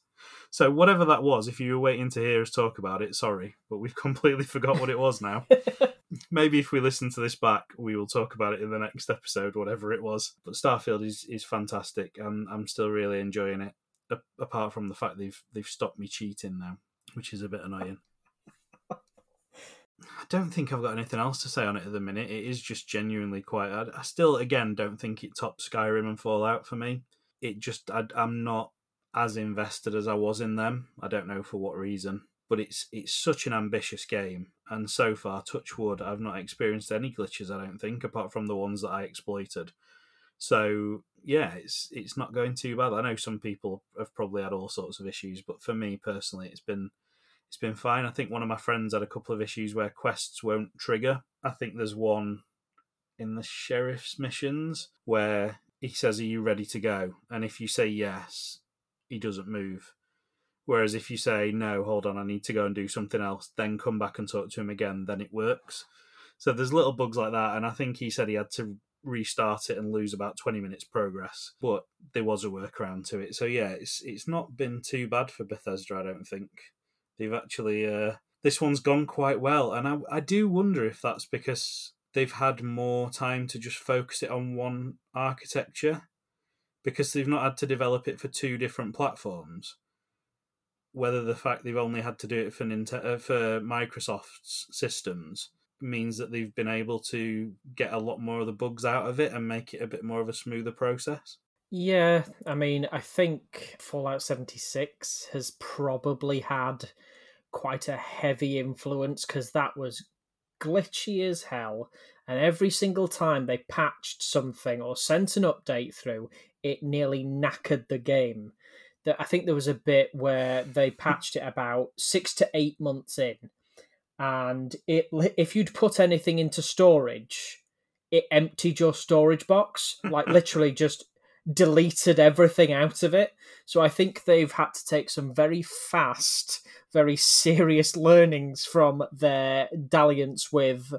So whatever that was, if you were waiting to hear us talk about it, sorry, but we've completely forgot what it was now. Maybe if we listen to this back, we will talk about it in the next episode, whatever it was. But Starfield is is fantastic, and I'm still really enjoying it. a- Apart from the fact they've they've stopped me cheating now, which is a bit annoying. I don't think I've got anything else to say on it at the minute. It is just genuinely quite. I, I still, again, don't think it tops Skyrim and Fallout for me. It just, I, I'm not as invested as I was in them. I don't know for what reason, but it's it's such an ambitious game, and so far, touch wood, I've not experienced any glitches. I don't think, apart from the ones that I exploited. So yeah, it's it's not going too bad. I know some people have probably had all sorts of issues, but for me personally, it's been it's been fine. I think one of my friends had a couple of issues where quests won't trigger. I think there's one in the sheriff's missions where he says, Are you ready to go? And if you say yes, he doesn't move. Whereas if you say, No, hold on, I need to go and do something else, then come back and talk to him again, then it works. So there's little bugs like that. And I think he said he had to restart it and lose about 20 minutes progress but there was a workaround to it so yeah it's it's not been too bad for bethesda i don't think they've actually uh this one's gone quite well and i, I do wonder if that's because they've had more time to just focus it on one architecture because they've not had to develop it for two different platforms whether the fact they've only had to do it for Nintendo, uh, for Microsoft's systems means that they've been able to get a lot more of the bugs out of it and make it a bit more of a smoother process.
Yeah, I mean, I think Fallout 76 has probably had quite a heavy influence because that was glitchy as hell. And every single time they patched something or sent an update through, it nearly knackered the game. That I think there was a bit where they patched it about six to eight months in, and it if you'd put anything into storage, it emptied your storage box, like literally just deleted everything out of it. So I think they've had to take some very fast, very serious learnings from their dalliance with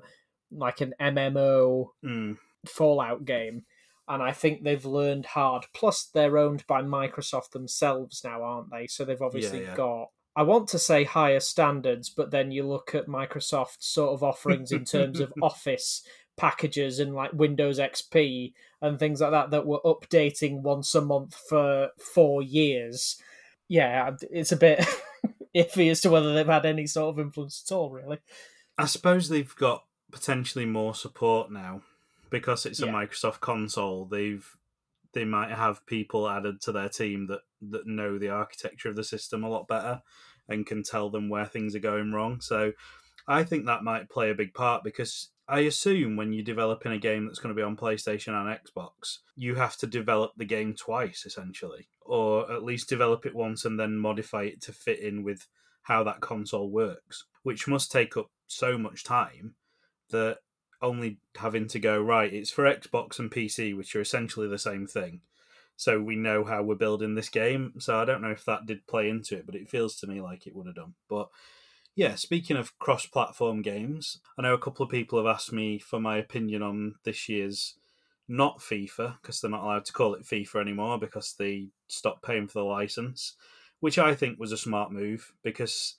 like an MMO
mm.
Fallout game. And I think they've learned hard. Plus, they're owned by Microsoft themselves now, aren't they? So they've obviously
yeah, yeah.
got I want to say higher standards, but then you look at Microsoft's sort of offerings in terms of Office packages and like Windows XP and things like that that were updating once a month for four years. Yeah, it's a bit iffy as to whether they've had any sort of influence at all, really.
I suppose they've got potentially more support now because it's a
Yeah.
Microsoft console. They've they might have people added to their team that that know the architecture of the system a lot better and can tell them where things are going wrong. So I think that might play a big part because I assume when you're developing a game that's going to be on PlayStation and Xbox, you have to develop the game twice essentially, or at least develop it once and then modify it to fit in with how that console works, which must take up so much time that only having to go right it's for xbox and pc which are essentially the same thing. So we know how we're building this game so i don't know if that did play into it but it feels to me like it would have done. But yeah speaking of cross-platform games i know a couple of people have asked me for my opinion on this year's not fifa because they're not allowed to call it fifa anymore because they stopped paying for the license which i think was a smart move because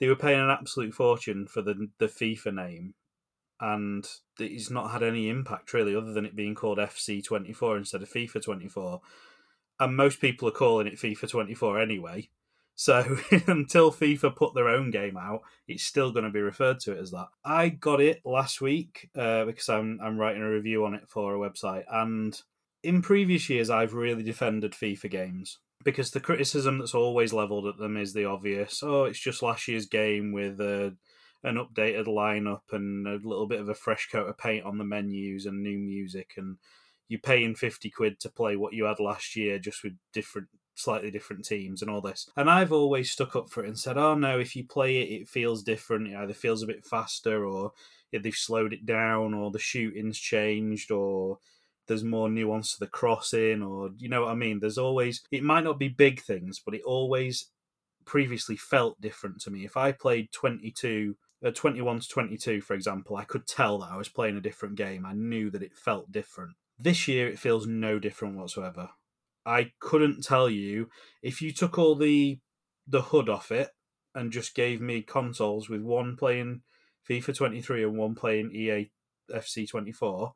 they were paying an absolute fortune for the the fifa name and it's not had any impact really, other than it being called FC 24 instead of FIFA 24. And most people are calling it FIFA 24 anyway. So until FIFA put their own game out, it's still going to be referred to it as that. I got it last week uh, because I'm I'm writing a review on it for a website, and in previous years I've really defended FIFA games because the criticism that's always leveled at them is the obvious. Oh, it's just last year's game with a an updated lineup and a little bit of a fresh coat of paint on the menus and new music and you're paying 50 quid to play what you had last year just with different slightly different teams and all this and i've always stuck up for it and said oh no if you play it it feels different it either feels a bit faster or they've slowed it down or the shooting's changed or there's more nuance to the crossing or you know what i mean there's always it might not be big things but it always previously felt different to me if i played 22 uh, 21 to 22, for example, I could tell that I was playing a different game. I knew that it felt different. This year, it feels no different whatsoever. I couldn't tell you if you took all the the hood off it and just gave me consoles with one playing FIFA 23 and one playing EA FC 24.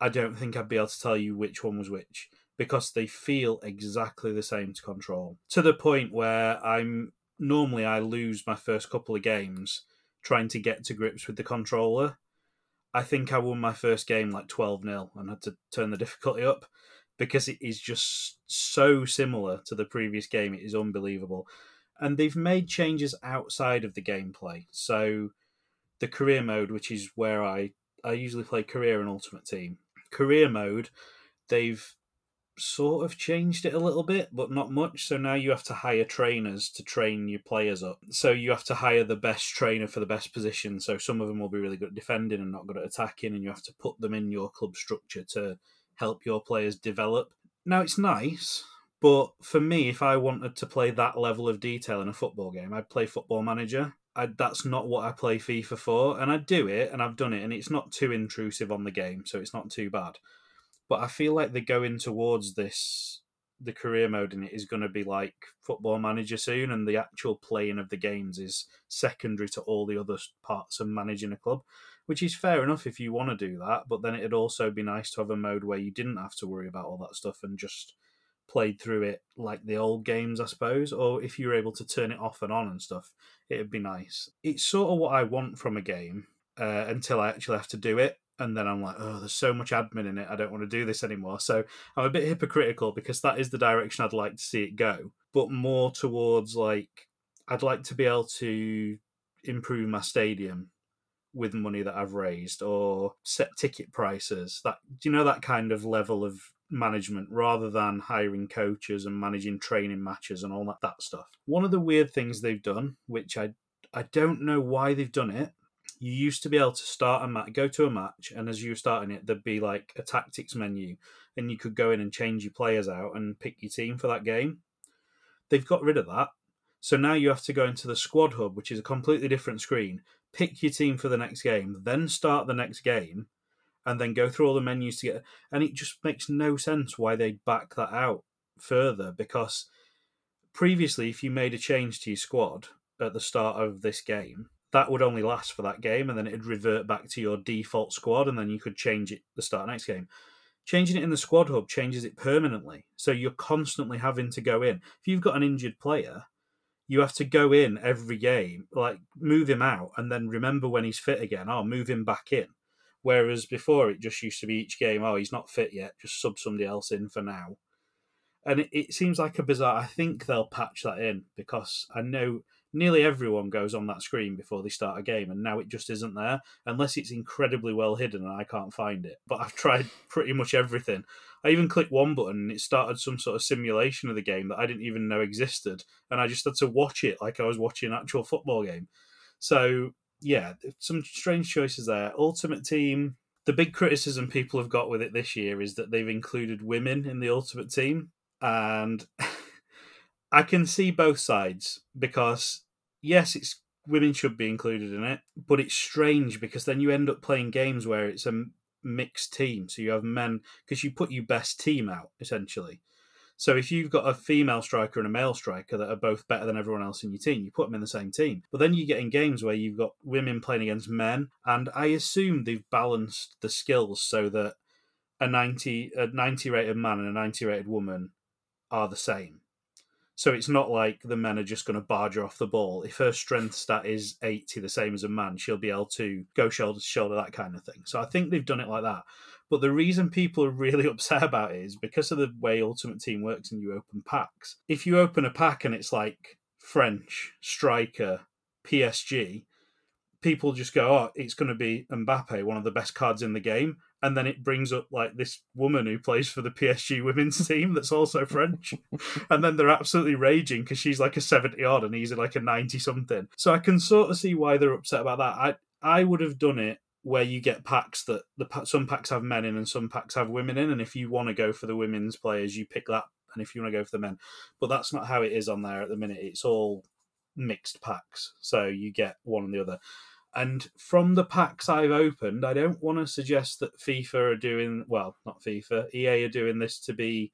I don't think I'd be able to tell you which one was which because they feel exactly the same to control to the point where I'm normally I lose my first couple of games trying to get to grips with the controller. I think I won my first game like 12 0 and had to turn the difficulty up because it is just so similar to the previous game. It is unbelievable. And they've made changes outside of the gameplay. So the career mode, which is where I, I usually play career and ultimate team. Career mode, they've sort of changed it a little bit, but not much. So now you have to hire trainers to train your players up. So you have to hire the best trainer for the best position. So some of them will be really good at defending and not good at attacking, and you have to put them in your club structure to help your players develop. Now it's nice, but for me, if I wanted to play that level of detail in a football game, I'd play Football Manager I, that's not what I play FIFA for. And I do it, and I've done it, and it's not too intrusive on the game, so it's not too bad. But I feel like they're going towards this. The career mode in it is going to be like Football Manager soon, and the actual playing of the games is secondary to all the other parts of managing a club, which is fair enough if you want to do that. But then it'd also be nice to have a mode where you didn't have to worry about all that stuff and just played through it like the old games, I suppose, or if you were able to turn it off and on and stuff, it'd be nice. It's sort of what I want from a game uh, until I actually have to do it. And then I'm like, oh, there's so much admin in it. I don't want to do this anymore. So I'm a bit hypocritical because that is the direction I'd like to see it go, but more towards like, I'd like to be able to improve my stadium with money that I've raised or set ticket prices. That do you know that kind of level of management rather than hiring coaches and managing training matches and all that, that stuff. One of the weird things they've done, which I I don't know why they've done it. You used to be able to start a match, go to a match, and as you were starting it, there'd be like a tactics menu, and you could go in and change your players out and pick your team for that game. They've got rid of that. So now you have to go into the squad hub, which is a completely different screen, pick your team for the next game, then start the next game, and then go through all the menus to get. And it just makes no sense why they back that out further because previously, if you made a change to your squad at the start of this game, that would only last for that game, and then it'd revert back to your default squad, and then you could change it the start next game. Changing it in the squad hub changes it permanently, so you're constantly having to go in. If you've got an injured player, you have to go in every game, like move him out, and then remember when he's fit again. Oh, move him back in. Whereas before, it just used to be each game, oh, he's not fit yet, just sub somebody else in for now. And it, it seems like a bizarre. I think they'll patch that in because I know nearly everyone goes on that screen before they start a game, and now it just isn't there unless it's incredibly well hidden and I can't find it. But I've tried pretty much everything. I even clicked one button and it started some sort of simulation of the game that I didn't even know existed, and I just had to watch it like I was watching an actual football game. So yeah, some strange choices there. Ultimate Team. The big criticism people have got with it this year is that they've included women in the Ultimate Team, and I can see both sides because yes, it's women should be included in it, but it's strange because then you end up playing games where it's a mixed team, so you have men because you put your best team out essentially. So if you've got a female striker and a male striker that are both better than everyone else in your team, you put them in the same team. But then you get in games where you've got women playing against men, and I assume they've balanced the skills so that a 90 a 90 rated man and a 90 rated woman are the same. So it's not like the men are just going to barge her off the ball. If her strength stat is 80, the same as a man, she'll be able to go shoulder to shoulder, that kind of thing. So I think they've done it like that. But the reason people are really upset about it is because of the way Ultimate Team works and you open packs. If you open a pack and it's like French, striker, PSG, people just go, oh, it's going to be Mbappe, one of the best cards in the game. And then it brings up like this woman who plays for the PSG women's team that's also French. and then they're absolutely raging because she's like a 70 odd and he's like a 90 something. So I can sort of see why they're upset about that. I, I would have done it where you get packs that the some packs have men in and some packs have women in, and if you want to go for the women's players, you pick that, and if you want to go for the men, but that's not how it is on there at the minute. It's all mixed packs, so you get one and the other. And from the packs I've opened, I don't want to suggest that FIFA are doing well, not FIFA, EA are doing this to be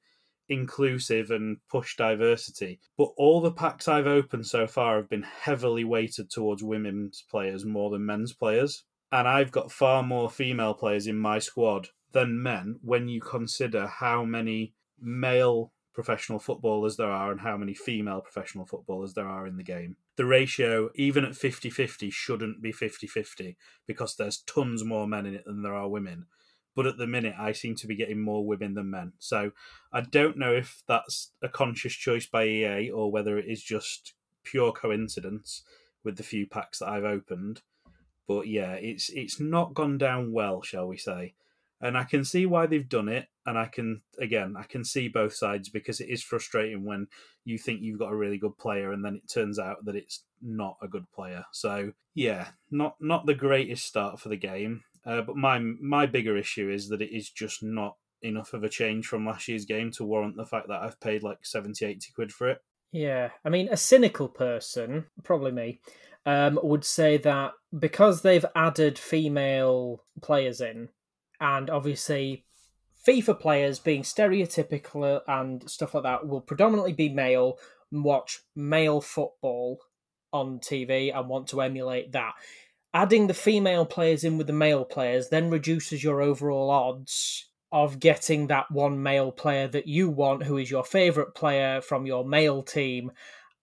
inclusive and push diversity. But all the packs I've opened so far have been heavily weighted towards women's players more than men's players and I've got far more female players in my squad than men when you consider how many male professional footballers there are and how many female professional footballers there are in the game. The ratio, even at 50 50, shouldn't be 50 50 because there's tons more men in it than there are women. But at the minute, I seem to be getting more women than men. So I don't know if that's a conscious choice by EA or whether it is just pure coincidence with the few packs that I've opened. But yeah, it's it's not gone down well, shall we say? And I can see why they've done it, and I can again I can see both sides because it is frustrating when you think you've got a really good player and then it turns out that it's not a good player. So yeah, not not the greatest start for the game. Uh, but my my bigger issue is that it is just not enough of a change from last year's game to warrant the fact that I've paid like 70, 80 quid for it.
Yeah, I mean, a cynical person, probably me, um, would say that because they've added female players in, and obviously FIFA players being stereotypical and stuff like that will predominantly be male, watch male football on TV and want to emulate that. Adding the female players in with the male players then reduces your overall odds of getting that one male player that you want, who is your favourite player from your male team,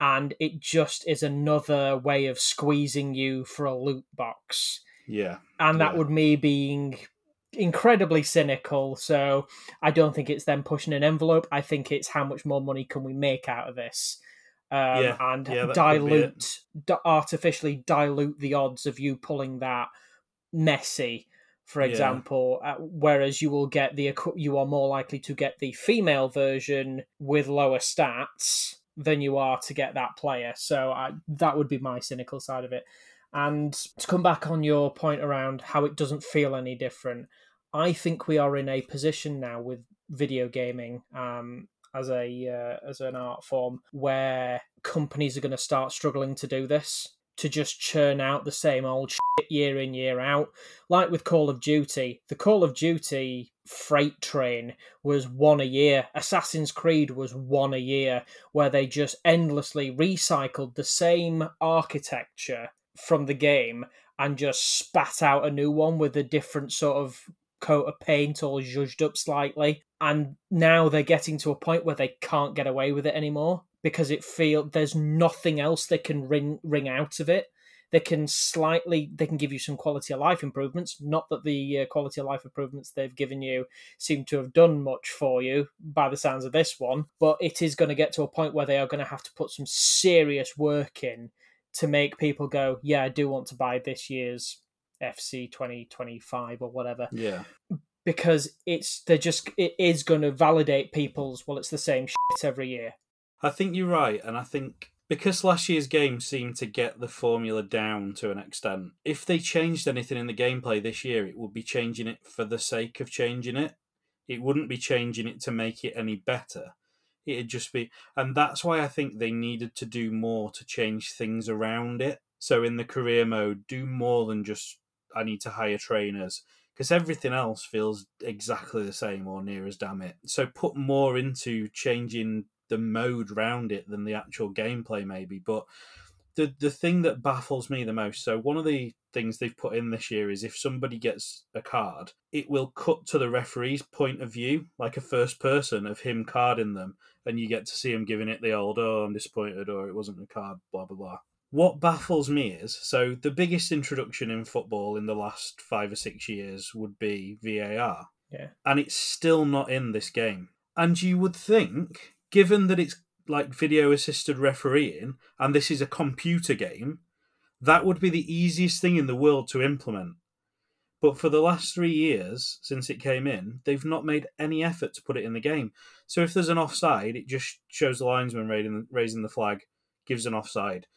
and it just is another way of squeezing you for a loot box.
Yeah.
And that
yeah.
would me being incredibly cynical. So I don't think it's them pushing an envelope. I think it's how much more money can we make out of this. Um,
Yeah,
and
yeah, that could be it.
dilute, d- artificially dilute the odds of you pulling that Messi, for
Yeah.
example. Uh, whereas you will get the you are more likely to get the female version with lower stats than you are to get that player. So I, that would be my cynical side of it. And to come back on your point around how it doesn't feel any different, I think we are in a position now with video gaming um, as a uh, as an art form where companies are going to start struggling to do this to just churn out the same old shit year in year out. Like with call of duty the call of duty freight train was one a year. Assassin's creed was one a year where they just endlessly recycled the same architecture from the game and just spat out a new one with a different sort of coat of paint or zhuzhed up slightly. And now they're getting to a point where they can't get away with it anymore because it feel there's nothing else they can ring ring out of it. They can slightly they can give you some quality of life improvements. Not that the uh, quality of life improvements they've given you seem to have done much for you by the sounds of this one, but it is going to get to a point where they are going to have to put some serious work in to make people go, yeah, I do want to buy this year's FC 2025 or whatever
Yeah.
because it's they're just it is going to validate people's well it's the same shit every year.
I think you're right, and I think because last year's game seemed to get the formula down to an extent, if they changed anything in the gameplay this year, it would be changing it for the sake of changing it. It wouldn't be changing it to make it any better. It'd just be, and that's why I think they needed to do more to change things around it. So in the career mode, do more than just I need to hire trainers because everything else feels exactly the same or near as damn it. So put more into changing the mode round it than the actual gameplay, maybe. But the the thing that baffles me the most, so one of the things they've put in this year is if somebody gets a card, it will cut to the referee's point of view, like a first person of him carding them, and you get to see him giving it the old, oh, I'm disappointed, or it wasn't a card, blah blah blah. What baffles me is so the biggest introduction in football in the last five or six years would be VAR.
Yeah.
And it's still not in this game. And you would think, given that it's like video assisted refereeing and this is a computer game, that would be the easiest thing in the world to implement. But for the last three years since it came in, they've not made any effort to put it in the game. So if there's an offside, it just shows the linesman raising, raising the flag, gives an offside.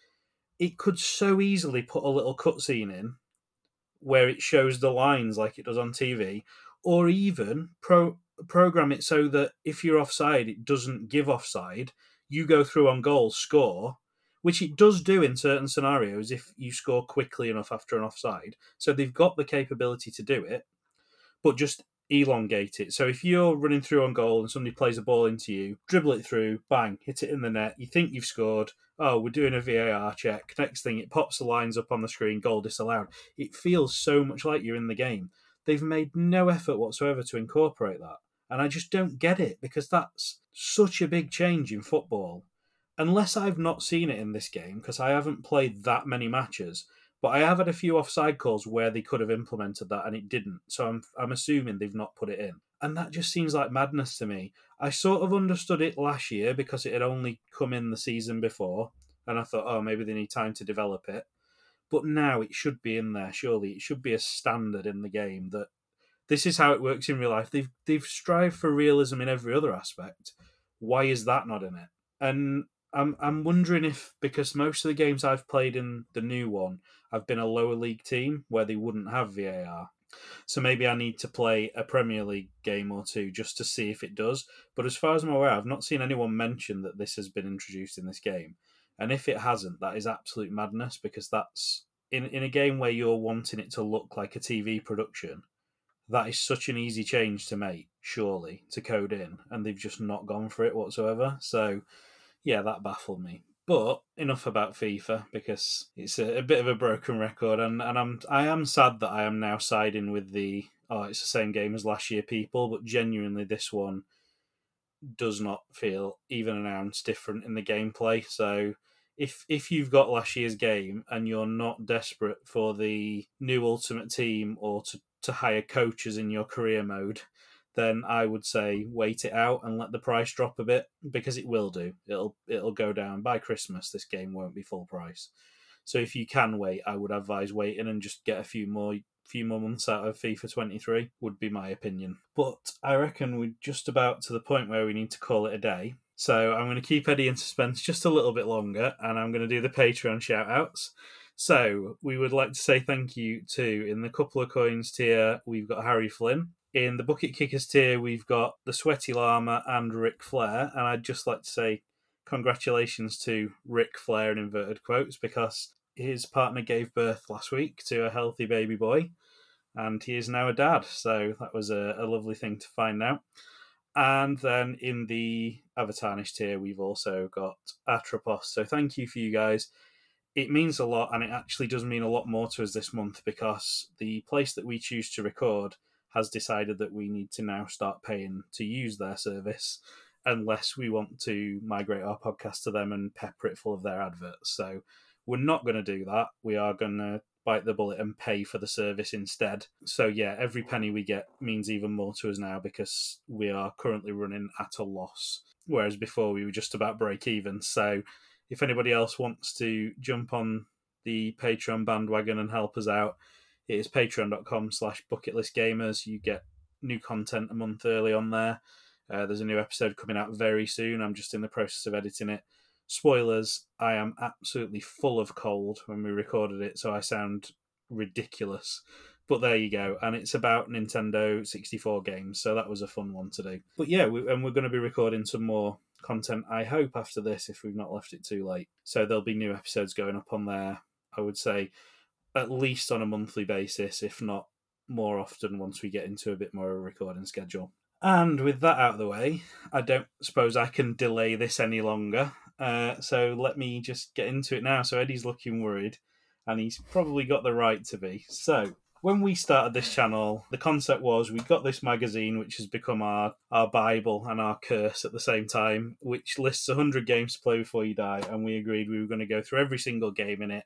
It could so easily put a little cutscene in where it shows the lines like it does on TV, or even pro- program it so that if you're offside, it doesn't give offside. You go through on goal, score, which it does do in certain scenarios if you score quickly enough after an offside. So they've got the capability to do it, but just elongate it. So if you're running through on goal and somebody plays a ball into you, dribble it through, bang, hit it in the net. You think you've scored. Oh, we're doing a VAR check. Next thing, it pops the lines up on the screen, goal disallowed. It feels so much like you're in the game. They've made no effort whatsoever to incorporate that. And I just don't get it because that's such a big change in football. Unless I've not seen it in this game, because I haven't played that many matches, but I have had a few offside calls where they could have implemented that and it didn't. So I'm I'm assuming they've not put it in. And that just seems like madness to me. I sort of understood it last year because it had only come in the season before, and I thought, oh, maybe they need time to develop it. But now it should be in there, surely. It should be a standard in the game that this is how it works in real life. They've they've strived for realism in every other aspect. Why is that not in it? And I'm I'm wondering if because most of the games I've played in the new one, I've been a lower league team where they wouldn't have VAR. So maybe I need to play a Premier League game or two just to see if it does. But as far as I'm aware, I've not seen anyone mention that this has been introduced in this game. And if it hasn't, that is absolute madness because that's in in a game where you're wanting it to look like a TV production. That is such an easy change to make, surely, to code in, and they've just not gone for it whatsoever. So, yeah, that baffled me. But enough about FIFA because it's a, a, bit of a broken record, and, and I'm I am sad that I am now siding with the oh it's the same game as last year people, but genuinely this one does not feel even an ounce different in the gameplay. So if if you've got last year's game and you're not desperate for the new Ultimate Team or to to hire coaches in your career mode, then I would say wait it out and let the price drop a bit because it will do. It'll it'll go down by Christmas. This game won't be full price. So if you can wait, I would advise waiting and just get a few more few more months out of FIFA 23 would be my opinion. But I reckon we're just about to the point where we need to call it a day. So I'm going to keep Eddie in suspense just a little bit longer and I'm going to do the Patreon shout outs. So we would like to say thank you to in the couple of coins tier, we've got Harry Flynn. In the bucket kickers tier, we've got the Sweaty Llama and Ric Flair. And I'd just like to say congratulations to Ric Flair in inverted quotes because his partner gave birth last week to a healthy baby boy and he is now a dad. So that was a, a lovely thing to find out. And then in the Avatarnish tier, we've also got Atropos. So thank you for you guys. It means a lot, and it actually does mean a lot more to us this month because the place that we choose to record has decided that we need to now start paying to use their service unless we want to migrate our podcast to them and pepper it full of their adverts. So we're not going to do that. We are going to bite the bullet and pay for the service instead. So yeah, every penny we get means even more to us now because we are currently running at a loss, whereas before we were just about break even. So if anybody else wants to jump on the Patreon bandwagon and help us out, it is patreon.com slash bucketlistgamers. You get new content a month early on there. Uh, there's a new episode coming out very soon. I'm just in the process of editing it. Spoilers, I am absolutely full of cold when we recorded it, so I sound ridiculous. But there you go. And it's about Nintendo 64 games, so that was a fun one to do. But yeah, we, and we're going to be recording some more content, I hope, after this, if we've not left it too late. So there'll be new episodes going up on there, I would say at least on a monthly basis, if not more often once we get into a bit more of a recording schedule. And with that out of the way, I don't suppose I can delay this any longer. Uh, so let me just get into it now. So Eddie's looking worried, and he's probably got the right to be. So when we started this channel, the concept was we got this magazine, which has become our, our Bible and our curse at the same time, which lists 100 games to play before you die. And we agreed we were going to go through every single game in it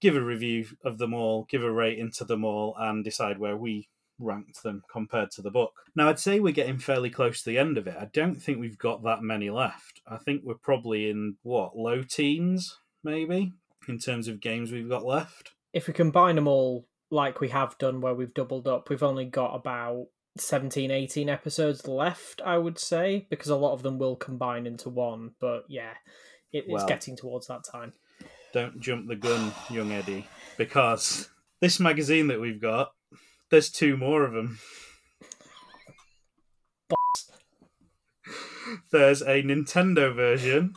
give a review of them all, give a rating to them all, and decide where we ranked them compared to the book. Now, I'd say we're getting fairly close to the end of it. I don't think we've got that many left. I think we're probably in what, low teens, maybe, in terms of games we've got left.
If we combine them all like we have done, where we've doubled up, we've only got about 17, 18 episodes left, I would say, because a lot of them will combine into one. But yeah, it, it's well, getting towards that time
don't jump the gun, young Eddie, because this magazine that we've got, there's two more of them. There's a Nintendo version,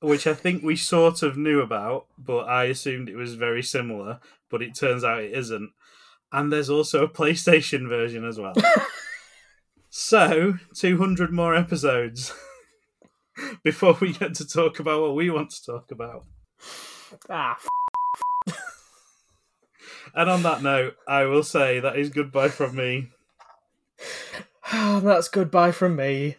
which I think we sort of knew about, but I assumed it was very similar, but it turns out it isn't. And there's also a PlayStation version as well. so, 200 more episodes before we get to talk about what we want to talk about.
Ah.
and on that note, I will say that is goodbye from me.
That's goodbye from me.